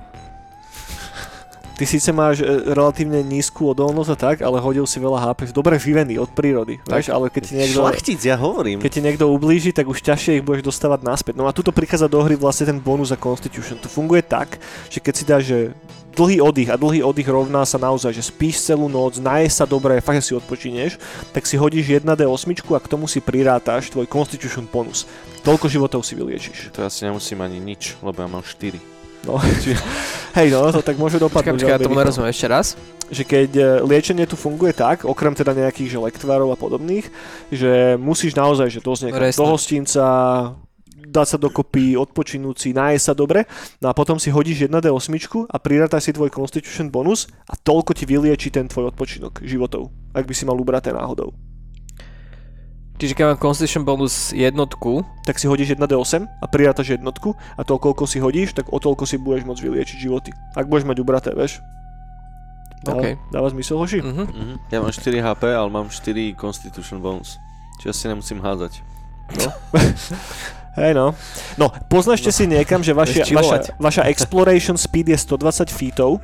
Ty síce máš e, relatívne nízku odolnosť a tak, ale hodil si veľa HP, dobre živený od prírody,
Tak.
vieš, ale keď ti niekto...
Šlachtic, ja hovorím.
Keď ti niekto ublíži, tak už ťažšie ich budeš dostávať naspäť. No a tuto prichádza do hry vlastne ten bonus za Constitution. To funguje tak, že keď si dáš že dlhý oddych a dlhý oddych rovná sa naozaj, že spíš celú noc, naješ sa dobre, fakt si odpočinieš, tak si hodíš 1D8 a k tomu si prirátaš tvoj Constitution bonus. Toľko životov si vyliečiš.
To asi nemusím ani nič, lebo ja mám 4.
No, či, hej no, to tak môže dopadnúť.
počkaj, ja tomu nerozumiem ešte raz.
že keď e, liečenie tu funguje tak, okrem teda nejakých že lektvarov a podobných, že musíš naozaj že dosť niekam do hostinca, dať sa dokopy, odpočinúť si, nájsť sa dobre, no a potom si hodíš 1D8 a prirátaj si tvoj Constitution bonus a toľko ti vylieči ten tvoj odpočinok životov, ak by si mal ubraté náhodou.
Čiže keď mám Constitution bonus jednotku,
Tak si hodíš 1D8 a prirátaš jednotku a to koľko si hodíš, tak o toľko si budeš môcť vyliečiť životy. Ak budeš mať ubraté, vieš. Dáva,
OK.
dáva zmysel, hoši?
mhm.
Mhm. Ja mám 4 HP, ale mám 4 Constitution bonus. Čiže asi nemusím hádzať.
Hej no. No, poznačte si niekam, že vaša, vaša, vaša exploration speed je 120 feetov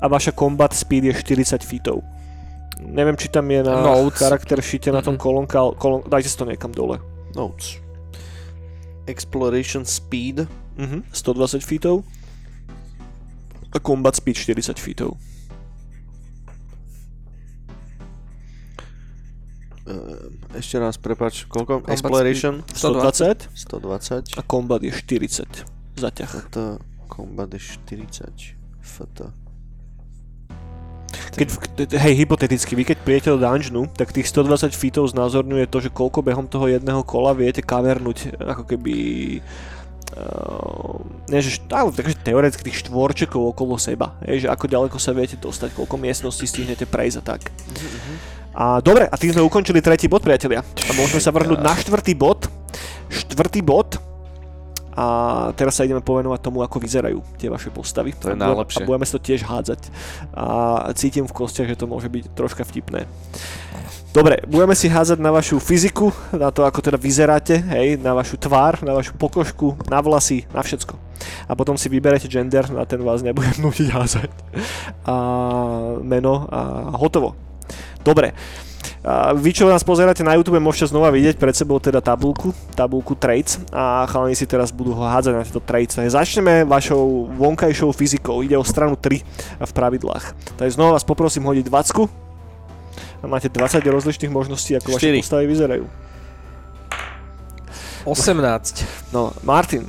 a vaša combat speed je 40 feetov. Neviem, či tam je na
Notes.
charakter sheete na tom
Mhm.
kolónka, kolón, dajte si to niekam dole.
Notes. Exploration speed.
Mhm, 120 feetov a combat speed 40 feetov.
Ehm, Ešte raz, prepač, koľko?
Combat
Exploration
120
120.
a combat je 40. Zaťah.
FT, combat je 40. FT.
Keď, hej, hypoteticky, vy keď prijete do dungeonu, tak tých 120 feetov znázorňuje to, že koľko behom toho jedného kola viete kavernúť, ako keby... Uh, nie, že, ale takže teoreticky tých štvorčekov okolo seba, je, že ako ďaleko sa viete dostať, koľko miestností stihnete prejsť a tak. A dobre, a tým sme ukončili tretí bod, priatelia. A môžeme sa vrhnúť na štvrtý bod. Štvrtý bod. A teraz sa ideme povenovať tomu, ako vyzerajú tie vaše postavy.
To je
A
najlepšie.
A budeme sa to tiež hádzať. A cítim v kostiach, že to môže byť troška vtipné. Dobre, budeme si hádzať na vašu fyziku, na to, ako teda vyzeráte, hej, na vašu tvár, na vašu pokožku, na vlasy, na všetko. A potom si vyberete gender, na ten vás nebudem nutiť házať. A meno a hotovo. Dobre. A vy, čo nás pozeráte na YouTube, môžete znova vidieť pred sebou teda tabulku, tabulku traits a chalani si teraz budú ho hádzať na tieto traits. Takže začneme vašou vonkajšou fyzikou. Ide o stranu 3 v pravidlách. Takže znova vás poprosím hodiť 20 a máte 20 rozličných možností, ako vaše
Štyri.
postavy vyzerajú.
18.
No, Martin,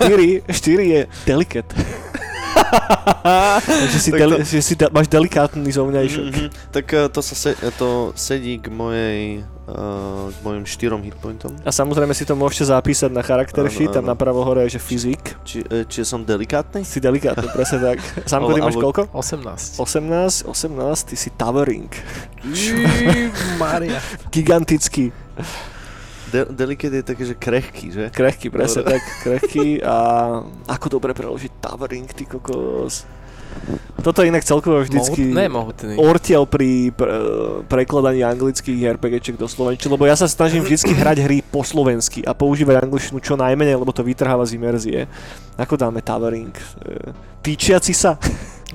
4, 4 je delicate. že si,
Tak
deli,
to-
že si de, máš delikátny zovňajšok.
Mhm. Tak eh, to sa se, to sedí k mojej uh, k mojim štyrom hitpointom.
A samozrejme si to môžete zapísať na charakter
Áno,
sheet, tam
áno.
napravo hore je, že fyzik.
Či, či som delikátny?
Si delikátny, presne tak. Samko, ty
Ale-
máš koľko?
18.
18, 18, ty si towering.
Maria.
Gigantický.
De- delicate je také, že krehký, že?
Krehký, presne
Dobre.
tak, krehký a ako dobre preložiť towering, ty kokos. Toto je inak celkovo vždycky
Mohut, ne, mohutný.
ortiel pri pre, prekladaní anglických RPGček do slovenčiny, lebo ja sa snažím vždycky hrať hry po slovensky a používať angličtinu čo najmenej, lebo to vytrháva z imerzie. Ako dáme towering? E, Týčiaci sa?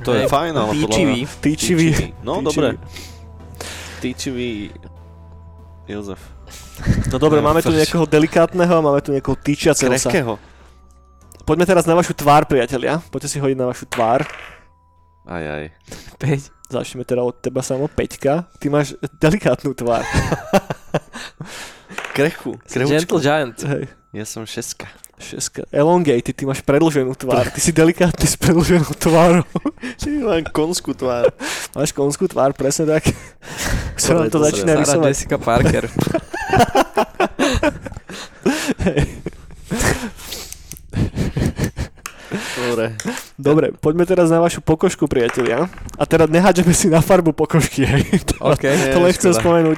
To je fajn, ale
Týčivý.
Týčivý.
No, dobre. Týčivý Jozef.
No dobre, máme tu niekoho delikátneho a máme tu niekoho týčiaceho sa.
Krehkého.
Poďme teraz na vašu tvár, priatelia. Poďte si hodiť na vašu tvár.
Aj, aj.
5.
Začneme teda od teba samo, Peťka. Ty máš delikátnu tvár.
Gentle
Krehúčku.
Giant.
Hej.
Ja som šeska.
Šeska. Elongated, ty máš predlženú tvár. Ty si delikátny s predlženou tvárou.
Či mám konskú tvár.
Máš konskú tvár, presne tak. Sa nám to
Dobre,
začína
Sarah
rysovať.
Jessica Parker.
Dobre.
Dobre, poďme teraz na vašu pokožku, priatelia. A teda nehádžeme si na farbu pokožky, hej. To,
OK.
to len chcem spomenúť.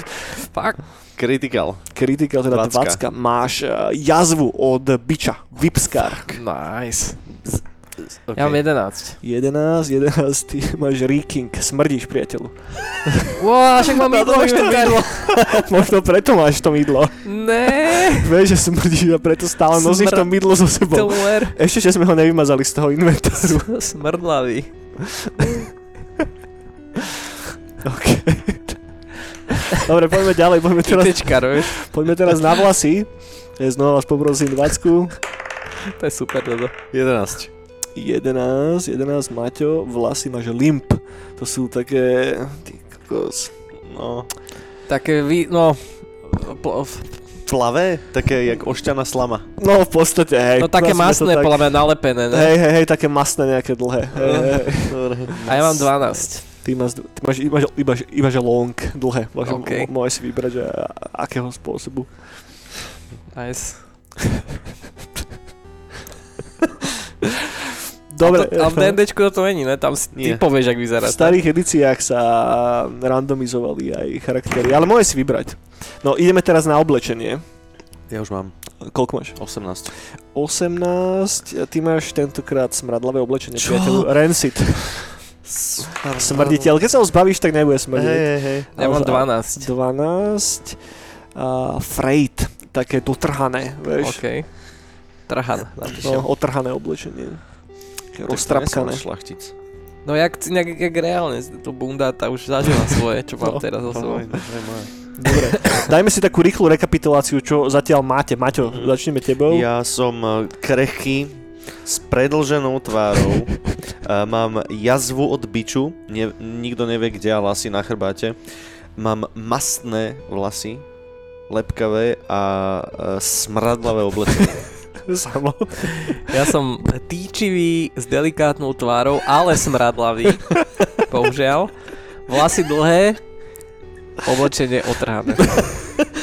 Fuck.
Critical.
Critical, teda
Dvacka.
20. Máš uh, jazvu od biča. Vipskar.
Nice.
Okay.
Ja mám 11.
11, 11, ty máš reeking. Smrdíš, priateľu.
Wow, však mám jedlo, máš to mydlo.
Možno preto máš to mydlo.
Ne.
Vieš, že smrdíš a preto stále nosíš
Smr-
to mydlo so sebou.
Tomer.
Ešte, že sme ho nevymazali z toho inventáru.
Smrdlavý.
OK. Dobre, poďme ďalej, poďme teraz,
Tečkar, vieš.
poďme teraz na vlasy. Ja znova vás poprosím 20.
To je super toto.
11.
11, 11, Maťo, vlasy máš limp. To sú také... Ty kokos.
No.
Také vy, no... pl-
Tlavé? Také jak ošťaná slama.
No v podstate, hej.
No také
to
masné,
tak.
podľa mňa nalepené, ne?
Hej, hej, hej, také masné nejaké dlhé. Hej, hej.
A ja mám 12.
Ty máš, ty máš iba, iba, iba, že long, dlhé.
OK.
okay. môžeš si vybrať, že akého spôsobu.
Nice.
Dobre,
To, ale v D&Dčku to není, ne? Tam si ty
Nie.
povieš, ak vyzerá.
v starých edíciách sa randomizovali aj charaktery, ale môžeš si vybrať. No, ideme teraz na oblečenie.
Ja už mám
Koľko máš?
18.
18, a ty máš tentokrát smradlavé oblečenie,
Čo?
priateľu. Rancid. Smrditeľ. Keď sa ho zbavíš, tak nebude smrdiť.
hej, hej.
Ja mám
Ale-
12.
12. Uh, freight, také dotrhané, vieš.
OK. Trhan.
No, otrhané oblečenie. Také
Tak
Roztrapkané.
šlachtic.
No jak, jak, jak reálne, to bunda tá už zažila svoje, čo mám
No.
teraz za sebou.
Dobre. Dajme si takú rýchlu rekapituláciu, čo zatiaľ máte. Maťo,
Mhm.
začneme tebou.
Ja som eh, krehký, s predlženou tvárou, a mám jazvu od biču, ne, nikto nevie kde, ale asi na chrbáte. Mám mastné vlasy, lepkavé a e, smradlavé oblečenie.
Samo.
Ja som týčivý s delikátnou tvárou, ale smradlavý. Bohužiaľ. Vlasy dlhé, oblečenie otrhané.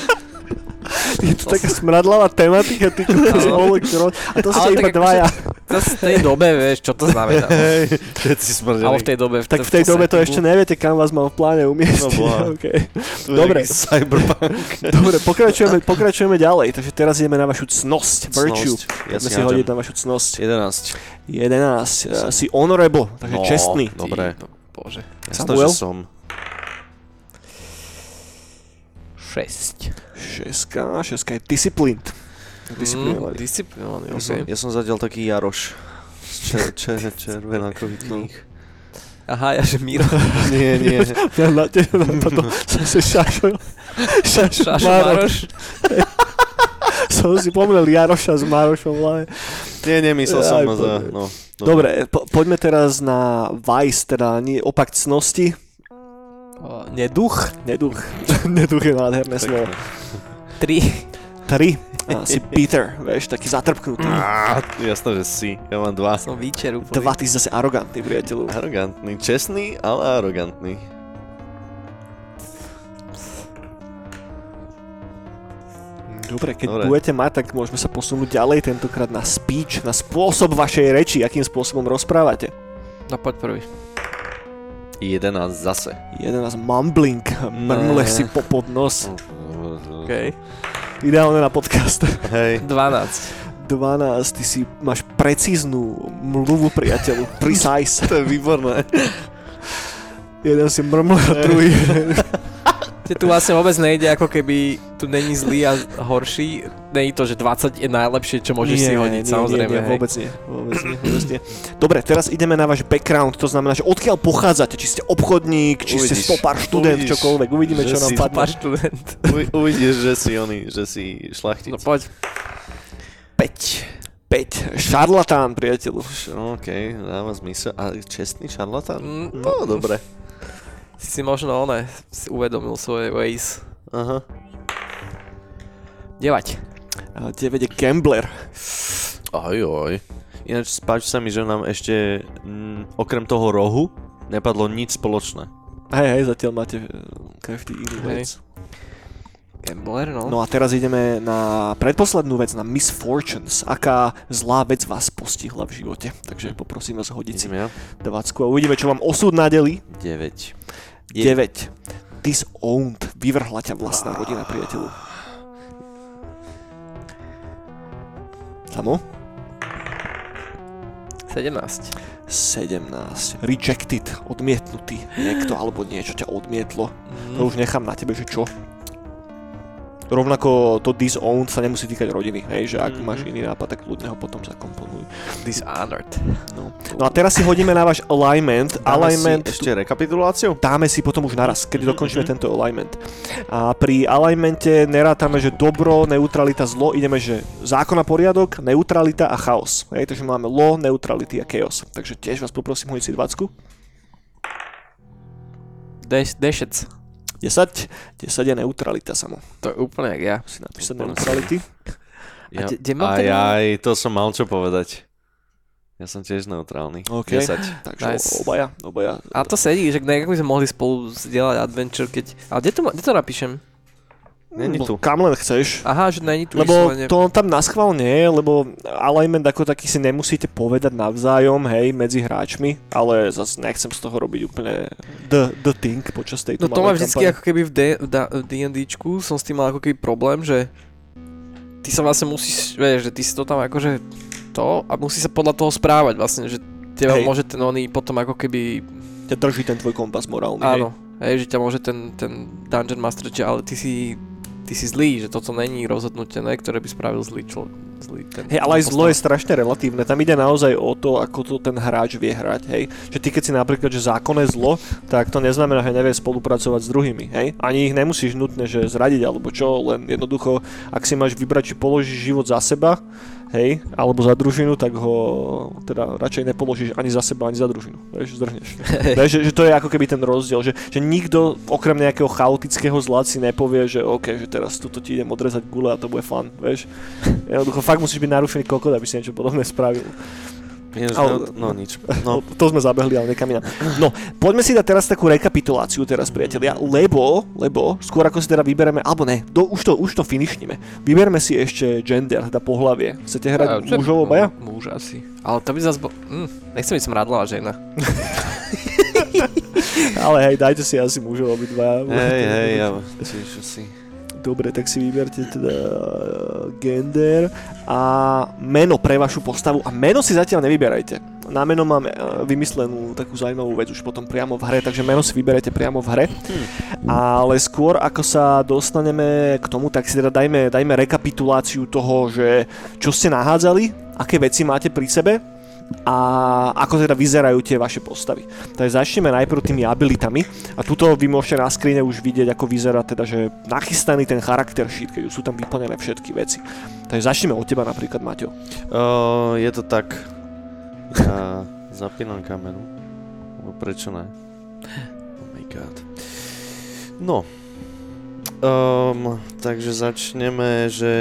Je to taká smradlavá tematika, ty kokos, kro- A to ste iba dvaja.
To v tej dobe, vieš, čo to znamená.
Hej, všetci smrdeli.
Ale v tej dobe...
Tak v tej dobe to ešte neviete, kam vás mám v pláne umiestniť.
No
okay. Dobre.
Cyberpunk.
Dobre, pokračujeme, pokračujeme ďalej. Takže teraz ideme na vašu cnosť, virtue.
Cnosť. Ja
Poďme
si
hodiť na vašu cnosť.
11.
11. Uh, si honorable, takže
No.
čestný.
Dobre.
Bože.
Samuel?
že som.
6.
Šeska, šeska je disciplined. Disciplinovaný.
Mm, disciplinovaný,
Ja, som,
okay.
ja som zatiaľ taký Jaroš. Čer, čer, červenákových kníh.
Aha, ja že Miro.
Nie, nie.
Ja na teba napadol zase Šašo. Šašo
Šašo
Maroš.
Maroš.
Som si pomrel Jaroša s Marošom hlave.
Nie, nemyslel som
Aj,
na za...
poďme.
No,
Dobre, po, poďme teraz na Vice, teda nie, opak cnosti.
O, Neduch.
Neduch. Neduch je nádherné slovo.
3.
Tri. A si Peter, vieš, taký zatrpknutý.
Á, jasné, že si. Ja mám dva.
Som výčer úplný.
Dva, ty si zase arogantný, priateľu.
Arogantný. Čestný, ale arogantný.
Dobre, keď
Dobre.
budete mať, tak môžeme sa posunúť ďalej, tentokrát na speech, na spôsob vašej reči, akým spôsobom rozprávate.
No poď prvý.
11 zase.
11 mumbling, mrmle si po pod nos.
OK.
Ideálne na podcast.
Hej.
12.
12, ty si máš precíznu mluvu priateľu. Precise.
To je výborné.
Jeden si mrmle a druhý.
Te tu vlastne vôbec nejde, ako keby tu není zlý a horší. Není to, že 20 je najlepšie, čo môžeš si hodiť, samozrejme.
Nie, nie, vôbec nie, vôbec nie, vôbec nie. Dobre, teraz ideme na váš background, to znamená, že odkiaľ pochádzate, či ste obchodník, či ste
Uvidíš,
stopár, študent,
uvidíš,
čokoľvek, uvidíme,
že
čo nám padne.
Pár študent.
Uvi- Uvidíš, že si oný, že si šlachtic.
No poď.
5.
5. Šarlatán, priateľu.
OK, dáva zmysel. A čestný šarlatán?
Mm,
No, dobre.
Si si možno, one, si uvedomil svoje ways.
Aha.
9.
A 9 je gambler.
Oj, oj. Ináč páči sa mi, že nám ešte mm, okrem toho rohu nepadlo nič spoločné.
Hej, hej, zatiaľ máte eh, každý iný vec.
Gambler, no.
No a teraz ideme na predposlednú vec, na misfortunes. Aká zlá vec vás postihla v živote. Takže poprosím vás hodiť si
ja?
20 a uvidíme, čo vám osud nadeli.
9.
9. Disowned. Vyvrhla ťa vlastná rodina, priateľu. Samo?
17.
17. Rejected. Odmietnutý. Niekto alebo niečo ťa odmietlo. To už nechám na tebe, že čo. Rovnako to disowned sa nemusí týkať rodiny, hej, že ak
Mhm.
máš iný nápad, tak kľudne ho potom zakomponuj.
Dishonored.
No. no a teraz si hodíme na váš alignment.
Dáme
alignment
si ešte rekapituláciu?
dáme si potom už naraz, kedy
Mhm,
dokončíme
mhm.
tento alignment. A pri alignmente nerátame, že dobro, neutralita, zlo, ideme, že zákon a poriadok, neutralita a chaos. Hej, takže máme law, neutrality a chaos. Takže tiež vás poprosím hodiť si 20.
Deš, dešec.
10. 10 je neutralita samo.
To je úplne jak ja.
Si napísať neutrality.
A kde- kde mám
aj,
ten-
aj, to som mal čo povedať. Ja som tiež neutrálny.
OK.
10.
Takže
Nice.
obaja, obaja.
A to sedí, že nejak by sme mohli spolu zdieľať adventure, keď... Ale kde to, kde to napíšem?
Není tu.
Kam len chceš.
Aha, že není tu
Lebo
vyslovene.
to tam na schvál nie lebo alignment ako taký si nemusíte povedať navzájom, hej, medzi hráčmi, ale zase nechcem z toho robiť úplne the, the thing počas tejto
No to má vždycky
kampane.
ako keby v, D- v D&Dčku som s tým mal ako keby problém, že ty sa vlastne musíš, vieš, že ty si to tam akože to a musí sa podľa toho správať vlastne, že teba
Hej.
môže ten oný potom ako keby,
Ťa drží ten tvoj kompas morálny, hej.
áno, hej, že ťa môže ten, ten Dungeon Master, že ale ty si, ty si zlý, že toto není rozhodnutie, ne, ktoré by spravil zlý človek. Zlý ten,
Hej, ale aj zlo je strašne relatívne. Tam ide naozaj o to, ako to ten hráč vie hrať, hej. Že ty keď si napríklad, že zákon je zlo, tak to neznamená, že nevie spolupracovať s druhými, hej. Ani ich nemusíš nutne, že zradiť alebo čo, len jednoducho, ak si máš vybrať, či položíš život za seba, hej, alebo za družinu, tak ho teda radšej nepoložíš ani za seba, ani za družinu. Vieš, zdrhneš. Vieš, že, že to je ako keby ten rozdiel, že, že nikto okrem nejakého chaotického zla si nepovie, že OK, že teraz tuto ti idem odrezať gule a to bude fun, vieš. Jednoducho fakt musíš byť narušený kokot, aby si niečo podobné spravil.
Ináč,
Ale-
no, no, nič.
No.
No,
To sme zabehli, ale nekam inám. No, poďme si dať teraz takú rekapituláciu teraz, priatelia, lebo, lebo, skôr ako si teda vybereme, alebo ne, do, už, to, už to finishneme. Vyberme si ešte gender, teda pohlavie. Chcete hrať
A, čo-
mužov obaja?
Muž asi. Ale to by zase bol... Hm, nechcem byť smradlová žena.
Ale hej, dajte si asi mužov obidva.
hej, hej, ja tiež asi.
Dobre, tak si vyberte teda gender a meno pre vašu postavu. A meno si zatiaľ nevyberajte. Na meno mám eh, vymyslenú takú zaujímavú vec už potom priamo v hre, takže meno si vyberete priamo v hre. Ale skôr ako sa dostaneme k tomu, tak si teda dajme, dajme rekapituláciu toho, že čo ste nahádzali, aké veci máte pri sebe a ako teda vyzerajú tie vaše postavy. Takže začneme najprv tými abilitami a tuto vy môžete na skrine už vidieť, ako vyzerá teda, že nachystaný ten charakter sheet, keď sú tam vyplnené všetky veci. Takže začneme od teba napríklad, Maťo.
Uh, je to tak. Ja zapínam kamenu. No prečo ne? Oh my god. No. Um, takže začneme, že...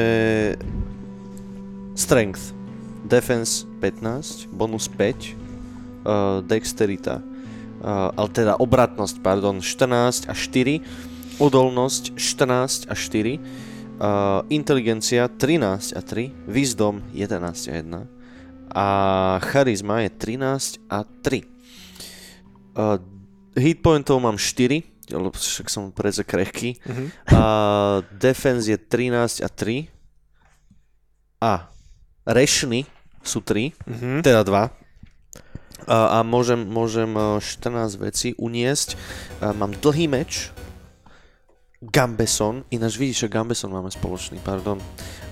Strength. Defense 15, bonus 5, uh, Dexterita, uh, ale teda obratnosť, pardon, 14 a 4, odolnosť 14 a 4, Uh, inteligencia 13 a 3, Wisdom 11 a 1 a charizma je 13 a 3. Uh, hitpointov mám 4, lebo však som preze krehký.
Mhm.
A defense je 13 a 3. A rešny sú 3,
Mhm.
teda 2. A, a môžem, môžem eh, 14 vecí uniesť. A mám dlhý meč, Gambeson, ináč vidíš, že Gambeson máme spoločný, pardon.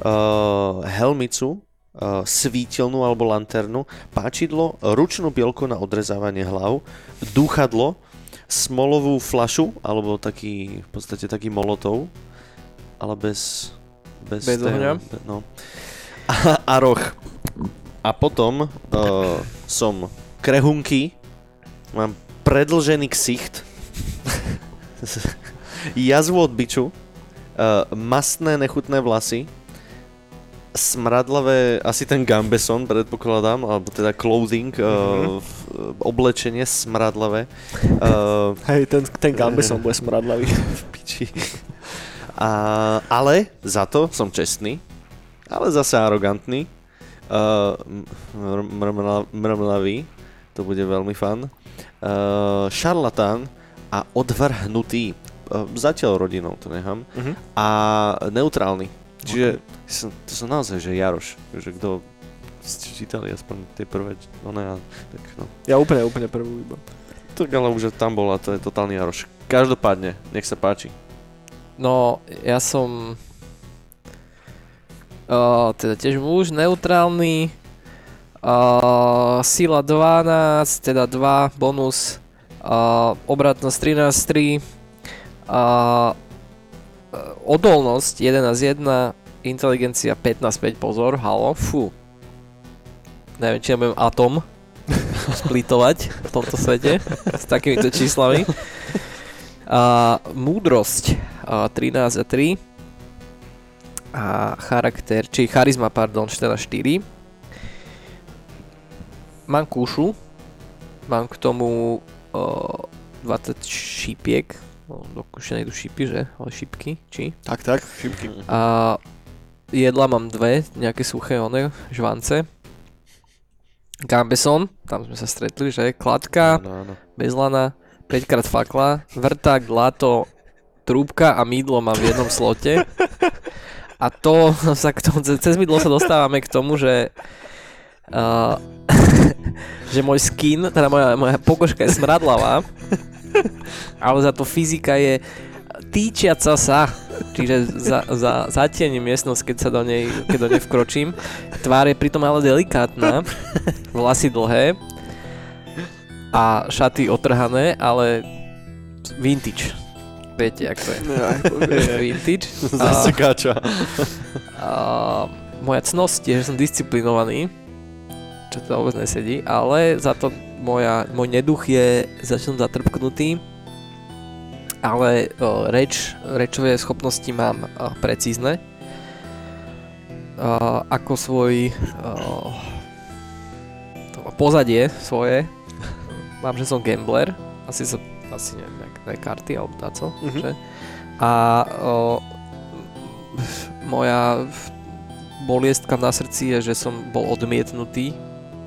Uh, helmicu, uh, svítilnú alebo lanternu, páčidlo, ručnú bielku na odrezávanie hlav, dúchadlo, smolovú flašu, alebo taký, v podstate taký molotov, ale bez... Bez,
Bez ohňa?
No. A, a roh. A potom uh, som krehunky, mám predlžený ksicht, jazvu od biču, uh, mastné nechutné vlasy, smradlavé, asi ten gambeson predpokladám, alebo teda clothing, uh, v- oblečenie smradlavé. Uh,
Hej, ten, ten Gambeson bude smradlavý.
v piči. A, ale za to som čestný, ale zase arogantný. Uh, mr- mrmla- mrmlavý, to bude veľmi fun. Uh, šarlatán a odvrhnutý. Uh, zatiaľ rodinou to nechám.
Mhm.
A neutrálny. Čiže som, to som naozaj, že Jaroš. Že kto ste čítali aspoň tie prvé, no ne, tak no.
Ja úplne, úplne prvú iba.
Tak ale už tam bola, to je totálny Jaroš. Každopádne, nech sa páči.
No, ja som... Uh, teda tiež muž, neutrálny. Uh, sila 12, teda 2, bonus. Uh, obratnosť 13, 3. Uh, odolnosť 11, 1. Inteligencia 15, 5, pozor, halo, fú. Neviem, či ja budem atom splitovať v tomto svete s takýmito číslami. A múdrosť a 13 a 3 a charakter, či charizma, pardon, 14 4 mám kúšu mám k tomu uh, 20 šípiek no, do kuše nejdu šípy, že? ale šípky, či?
Tak, tak, šipky.
A jedla mám dve, nejaké suché one, žvance. Gambeson, tam sme sa stretli, že? Kladka,
Áno, áno.
bezlana, 5 krát fakla, vrták, lato, trúbka a mydlo mám v jednom slote. A to sa k tomu, cez mydlo sa dostávame k tomu, že uh, že môj skin, teda moja, moja pokožka je smradlavá, ale za to fyzika je týčiaca sa, čiže za, za, zatiením miestnosť, keď sa do nej, keď do nej vkročím. Tvár je pritom ale delikátna, vlasy dlhé a šaty otrhané, ale vintage. Viete, jak to je. vintage.
Zase káča.
A moja cnosť je, že som disciplinovaný, čo to vôbec nesedí, ale za to moja, môj neduch je, za čo som zatrpknutý, ale o, reč, rečové schopnosti mám o, precízne. O, ako svoj o, to, pozadie svoje, mám, že som gambler, asi sa, asi neviem, nejaké karty alebo táco,
Mhm.
že? A o, moja boliestka na srdci je, že som bol odmietnutý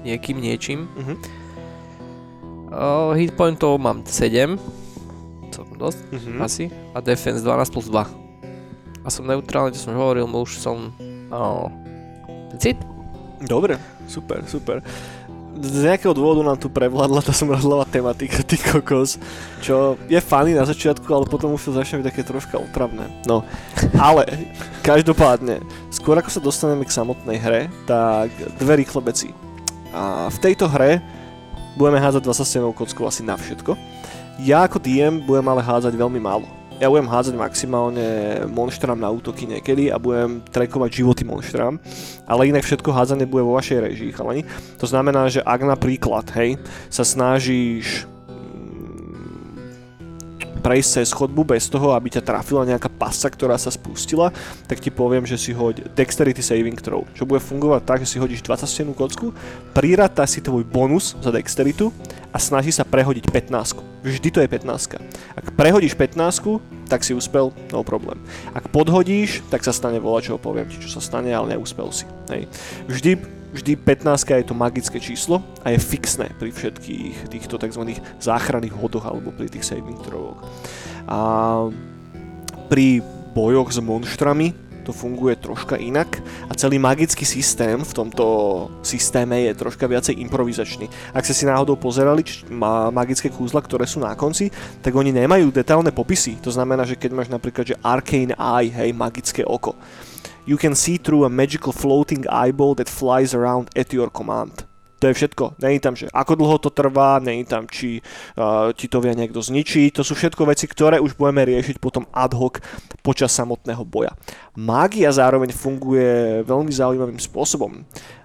niekým, niečím.
Mhm.
Uh, hitpointov mám 7, celkom dosť,
Mhm.
asi, a defense 12 plus 2. A som neutrálny, čo som hovoril, už som... Oh, cit?
Dobre, super, super. Z nejakého dôvodu nám tu prevládla tá smradlavá tematika, ty kokos, čo je funny na začiatku, ale potom už to začne byť také troška otravné. No, ale každopádne, skôr ako sa dostaneme k samotnej hre, tak dve rýchle veci. A v tejto hre budeme hádzať 27 kockou asi na všetko. Ja ako DM budem ale hádzať veľmi málo. Ja budem hádzať maximálne monštrám na útoky niekedy a budem trekovať životy monštrám, ale inak všetko hádzanie bude vo vašej režii, chalani. To znamená, že ak napríklad, hej, sa snažíš prejsť cez chodbu bez toho, aby ťa trafila nejaká pasa, ktorá sa spustila, tak ti poviem, že si hoď Dexterity Saving Throw, čo bude fungovať tak, že si hodíš 20 kocku, priráta si tvoj bonus za Dexteritu a snaží sa prehodiť 15. Vždy to je 15. Ak prehodíš 15, tak si uspel, no problém. Ak podhodíš, tak sa stane čo poviem ti, čo sa stane, ale neúspel si. Hej. Vždy vždy 15 je to magické číslo a je fixné pri všetkých týchto tzv. záchranných hodoch alebo pri tých saving throwoch. A pri bojoch s monštrami to funguje troška inak a celý magický systém v tomto systéme je troška viacej improvizačný. Ak ste si náhodou pozerali č- ma- magické kúzla, ktoré sú na konci, tak oni nemajú detailné popisy. To znamená, že keď máš napríklad, že Arcane Eye, hej, magické oko, you can see through a magical floating eyeball that flies around at your command. To je všetko. Není tam, že ako dlho to trvá, není tam, či uh, ti to vie niekto zničiť. To sú všetko veci, ktoré už budeme riešiť potom ad hoc počas samotného boja. Mágia zároveň funguje veľmi zaujímavým spôsobom.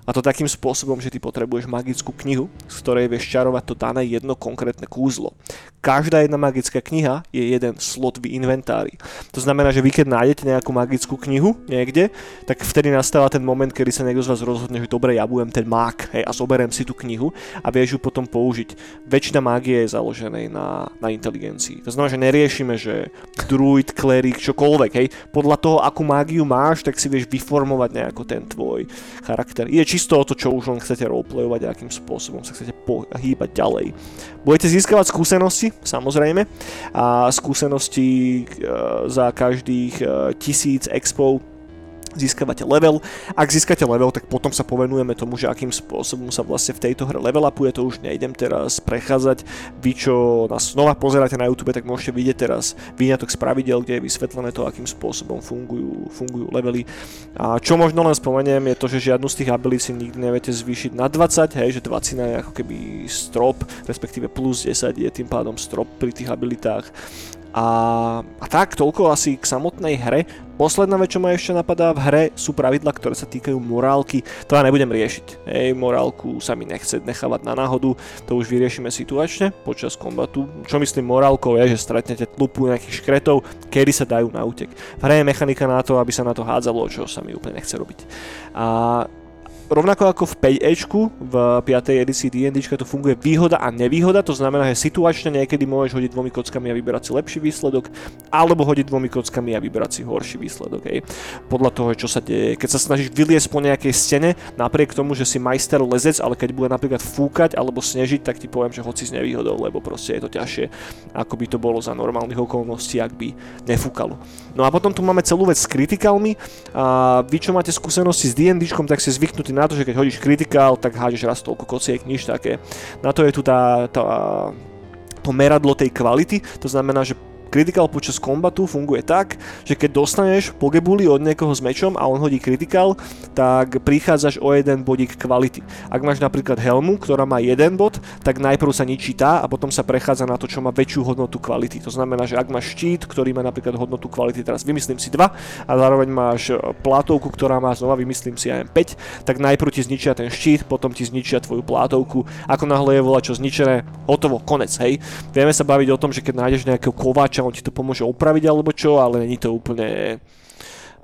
A to takým spôsobom, že ty potrebuješ magickú knihu, z ktorej vieš čarovať to dané jedno konkrétne kúzlo. Každá jedna magická kniha je jeden slot v inventári. To znamená, že vy keď nájdete nejakú magickú knihu niekde, tak vtedy nastáva ten moment, kedy sa niekto z vás rozhodne, že dobre, ja budem ten mák hej, a zoberiem si tú knihu a vieš ju potom použiť. Väčšina mágie je založenej na, na inteligencii. To znamená, že neriešime, že druid, klerik, čokoľvek. Hej. Podľa toho, akú mágiu máš, tak si vieš vyformovať nejako ten tvoj charakter. Je čisto o to, čo už len chcete roleplayovať a akým spôsobom sa chcete pohýbať ďalej. Budete získavať skúsenosti, samozrejme, a skúsenosti e, za každých e, tisíc expov získavate level. Ak získate level, tak potom sa povenujeme tomu, že akým spôsobom sa vlastne v tejto hre level upuje, to už nejdem teraz prechádzať. Vy, čo nás znova pozeráte na YouTube, tak môžete vidieť teraz výňatok z pravidel, kde je vysvetlené to, akým spôsobom fungujú, fungujú levely. A čo možno len spomeniem, je to, že žiadnu z tých abilit si nikdy neviete zvýšiť na 20, hej, že 20 je ako keby strop, respektíve plus 10 je tým pádom strop pri tých abilitách. A, a tak, toľko asi k samotnej hre. Posledná vec, čo ma ešte napadá v hre, sú pravidla, ktoré sa týkajú morálky. To ja nebudem riešiť. Hej, morálku sa mi nechce nechávať na náhodu, to už vyriešime situačne počas kombatu. Čo myslím morálkou je, že stretnete tlupu nejakých škretov, kedy sa dajú na útek. V hre je mechanika na to, aby sa na to hádzalo, čo sa mi úplne nechce robiť. A rovnako ako v 5 v 5. edícii D&D to funguje výhoda a nevýhoda, to znamená, že situačne niekedy môžeš hodiť dvomi kockami a vyberať si lepší výsledok, alebo hodiť dvomi kockami a vyberať si horší výsledok. Hej. Podľa toho, čo sa deje. Keď sa snažíš vyliesť po nejakej stene, napriek tomu, že si majster lezec, ale keď bude napríklad fúkať alebo snežiť, tak ti poviem, že hoci s nevýhodou, lebo proste je to ťažšie, ako by to bolo za normálnych okolností, ak by nefúkalo. No a potom tu máme celú vec s kritikálmi. A vy, čo máte skúsenosti s D&D, tak si zvyknutí na to, že keď hodíš kritikál, tak hádeš raz toľko kociek, nič také. Na to je tu tá, tá, to meradlo tej kvality, to znamená, že Critical počas kombatu funguje tak, že keď dostaneš pogebuli od niekoho s mečom a on hodí critical, tak prichádzaš o jeden bodík kvality. Ak máš napríklad helmu, ktorá má jeden bod, tak najprv sa ničí tá a potom sa prechádza na to, čo má väčšiu hodnotu kvality. To znamená, že ak máš štít, ktorý má napríklad hodnotu kvality, teraz vymyslím si 2 a zároveň máš e, plátovku, ktorá má znova vymyslím si aj 5, tak najprv ti zničia ten štít, potom ti zničia tvoju plátovku. Ako náhle je volá čo zničené, hotovo, konec, hej. Vieme sa baviť o tom, že keď nájdeš nejakého kováča hráča, on ti to pomôže opraviť alebo čo, ale není to úplne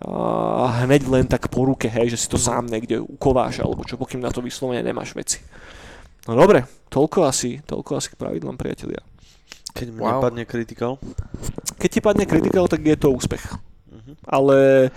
uh, hneď len tak po ruke, hej, že si to sám niekde ukováš alebo čo, pokým na to vyslovene nemáš veci. No dobre, toľko asi, toľko asi k pravidlám priatelia.
Keď mi wow. padne kritikál?
Keď ti padne kritikál, tak je to úspech. Ale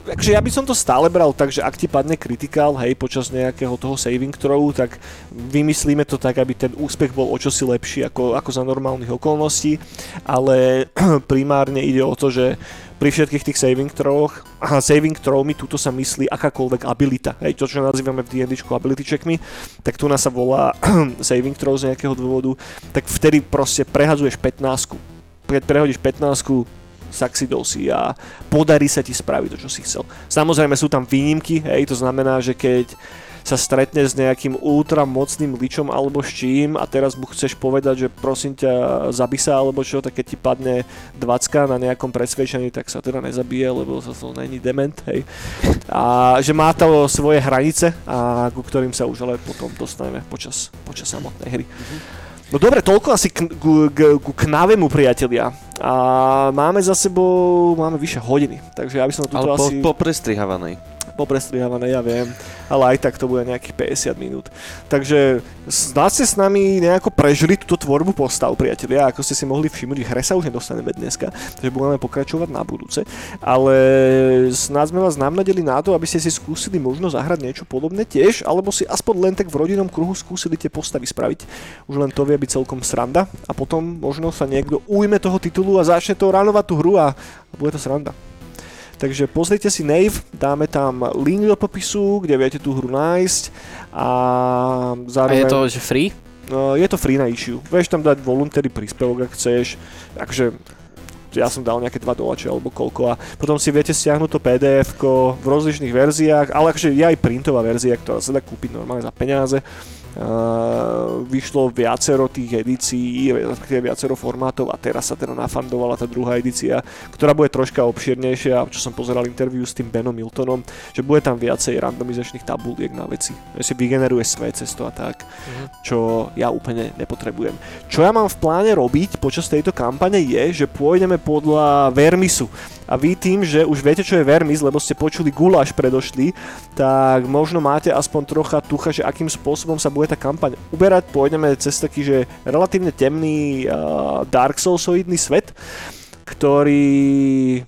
Takže ja by som to stále bral tak, že ak ti padne kritikál, hej, počas nejakého toho saving throwu, tak vymyslíme to tak, aby ten úspech bol o čosi lepší ako, ako za normálnych okolností, ale primárne ide o to, že pri všetkých tých saving throwoch, a saving throwmi tuto sa myslí akákoľvek abilita, hej, to čo nazývame v D&D ability checkmi, tak tu nás sa volá saving throw z nejakého dôvodu, tak vtedy proste prehazuješ 15 keď prehodíš 15 saxidol si a podarí sa ti spraviť to, čo si chcel. Samozrejme sú tam výnimky, hej, to znamená, že keď sa stretne s nejakým ultramocným ličom alebo s čím a teraz mu chceš povedať, že prosím ťa zabi sa alebo čo, tak keď ti padne 20 na nejakom presvedčení, tak sa teda nezabije, lebo sa to není dement, hej. A že má to svoje hranice a ku ktorým sa už ale potom dostaneme počas, počas samotnej hry. Mm-hmm. No dobre, toľko asi k, k, k, k knavemu, priatelia. A máme za sebou, máme vyše hodiny, takže ja by som to
Ale
asi...
po, po prestrihavanej.
Poprestrihávané, ja viem, ale aj tak to bude nejakých 50 minút. Takže snad ste s nami nejako prežili túto tvorbu postav, priatelia, ako ste si mohli všimnúť, hre sa už nedostaneme dneska, takže budeme pokračovať na budúce, ale snad sme vás namnadili na to, aby ste si skúsili možno zahrať niečo podobné tiež, alebo si aspoň len tak v rodinnom kruhu skúsili tie postavy spraviť. Už len to vie byť celkom sranda a potom možno sa niekto ujme toho titulu a začne to ranovať tú hru a bude to sranda. Takže pozrite si Nave, dáme tam link do popisu, kde viete tú hru nájsť a zároveň...
A je to že free?
No, je to free na issue. Vieš tam dať voluntary príspevok, ak chceš. Takže ja som dal nejaké 2 dolače alebo koľko a potom si viete stiahnuť to pdf v rozličných verziách, ale akože je aj printová verzia, ktorá sa dá kúpiť normálne za peniaze Uh, vyšlo viacero tých edícií, viacero formátov a teraz sa teda nafandovala tá druhá edícia, ktorá bude troška obširnejšia, čo som pozeral interviu s tým Benom Miltonom, že bude tam viacej randomizačných tabuliek na veci. Že si vygeneruje svoje cesto a tak, uh-huh. čo ja úplne nepotrebujem. Čo ja mám v pláne robiť počas tejto kampane je, že pôjdeme podľa Vermisu a vy tým, že už viete, čo je Vermis, lebo ste počuli guláš predošli, tak možno máte aspoň trocha tucha, že akým spôsobom sa bude tá kampaň uberať. Pôjdeme cez taký, že relatívne temný uh, Dark Soulsoidný svet, ktorý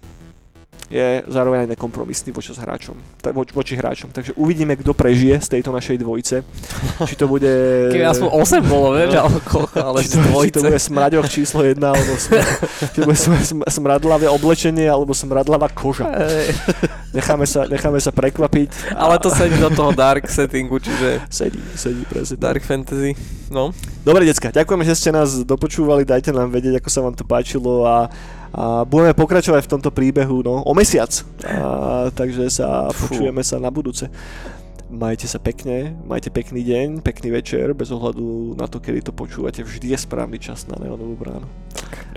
je zároveň aj nekompromisný voči hráčom, voči, voči hráčom. Takže uvidíme, kto prežije z tejto našej dvojice. Či to bude...
Keby aspoň 8 bolo, vieš, ale koľko, ale
či to, či to bude smraďoch číslo 1, alebo smr- či to bude smradlavé oblečenie, alebo smradlavá koža. Necháme sa, necháme sa prekvapiť.
Ale to sedí do toho dark settingu, čiže...
Sedí, sedí, presne.
Dark fantasy, no.
Dobre, decka, ďakujeme, že ste nás dopočúvali, dajte nám vedieť, ako sa vám to páčilo a a budeme pokračovať v tomto príbehu no, o mesiac, a, takže sa Fú. počujeme sa na budúce. Majte sa pekne, majte pekný deň, pekný večer, bez ohľadu na to, kedy to počúvate, vždy je správny čas na neonovú bránu.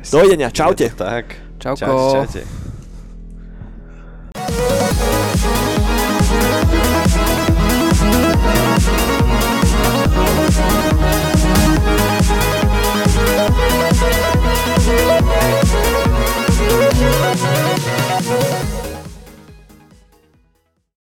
Dovidenia, čaute.
Tak,
čauko.
Čaute, čaute.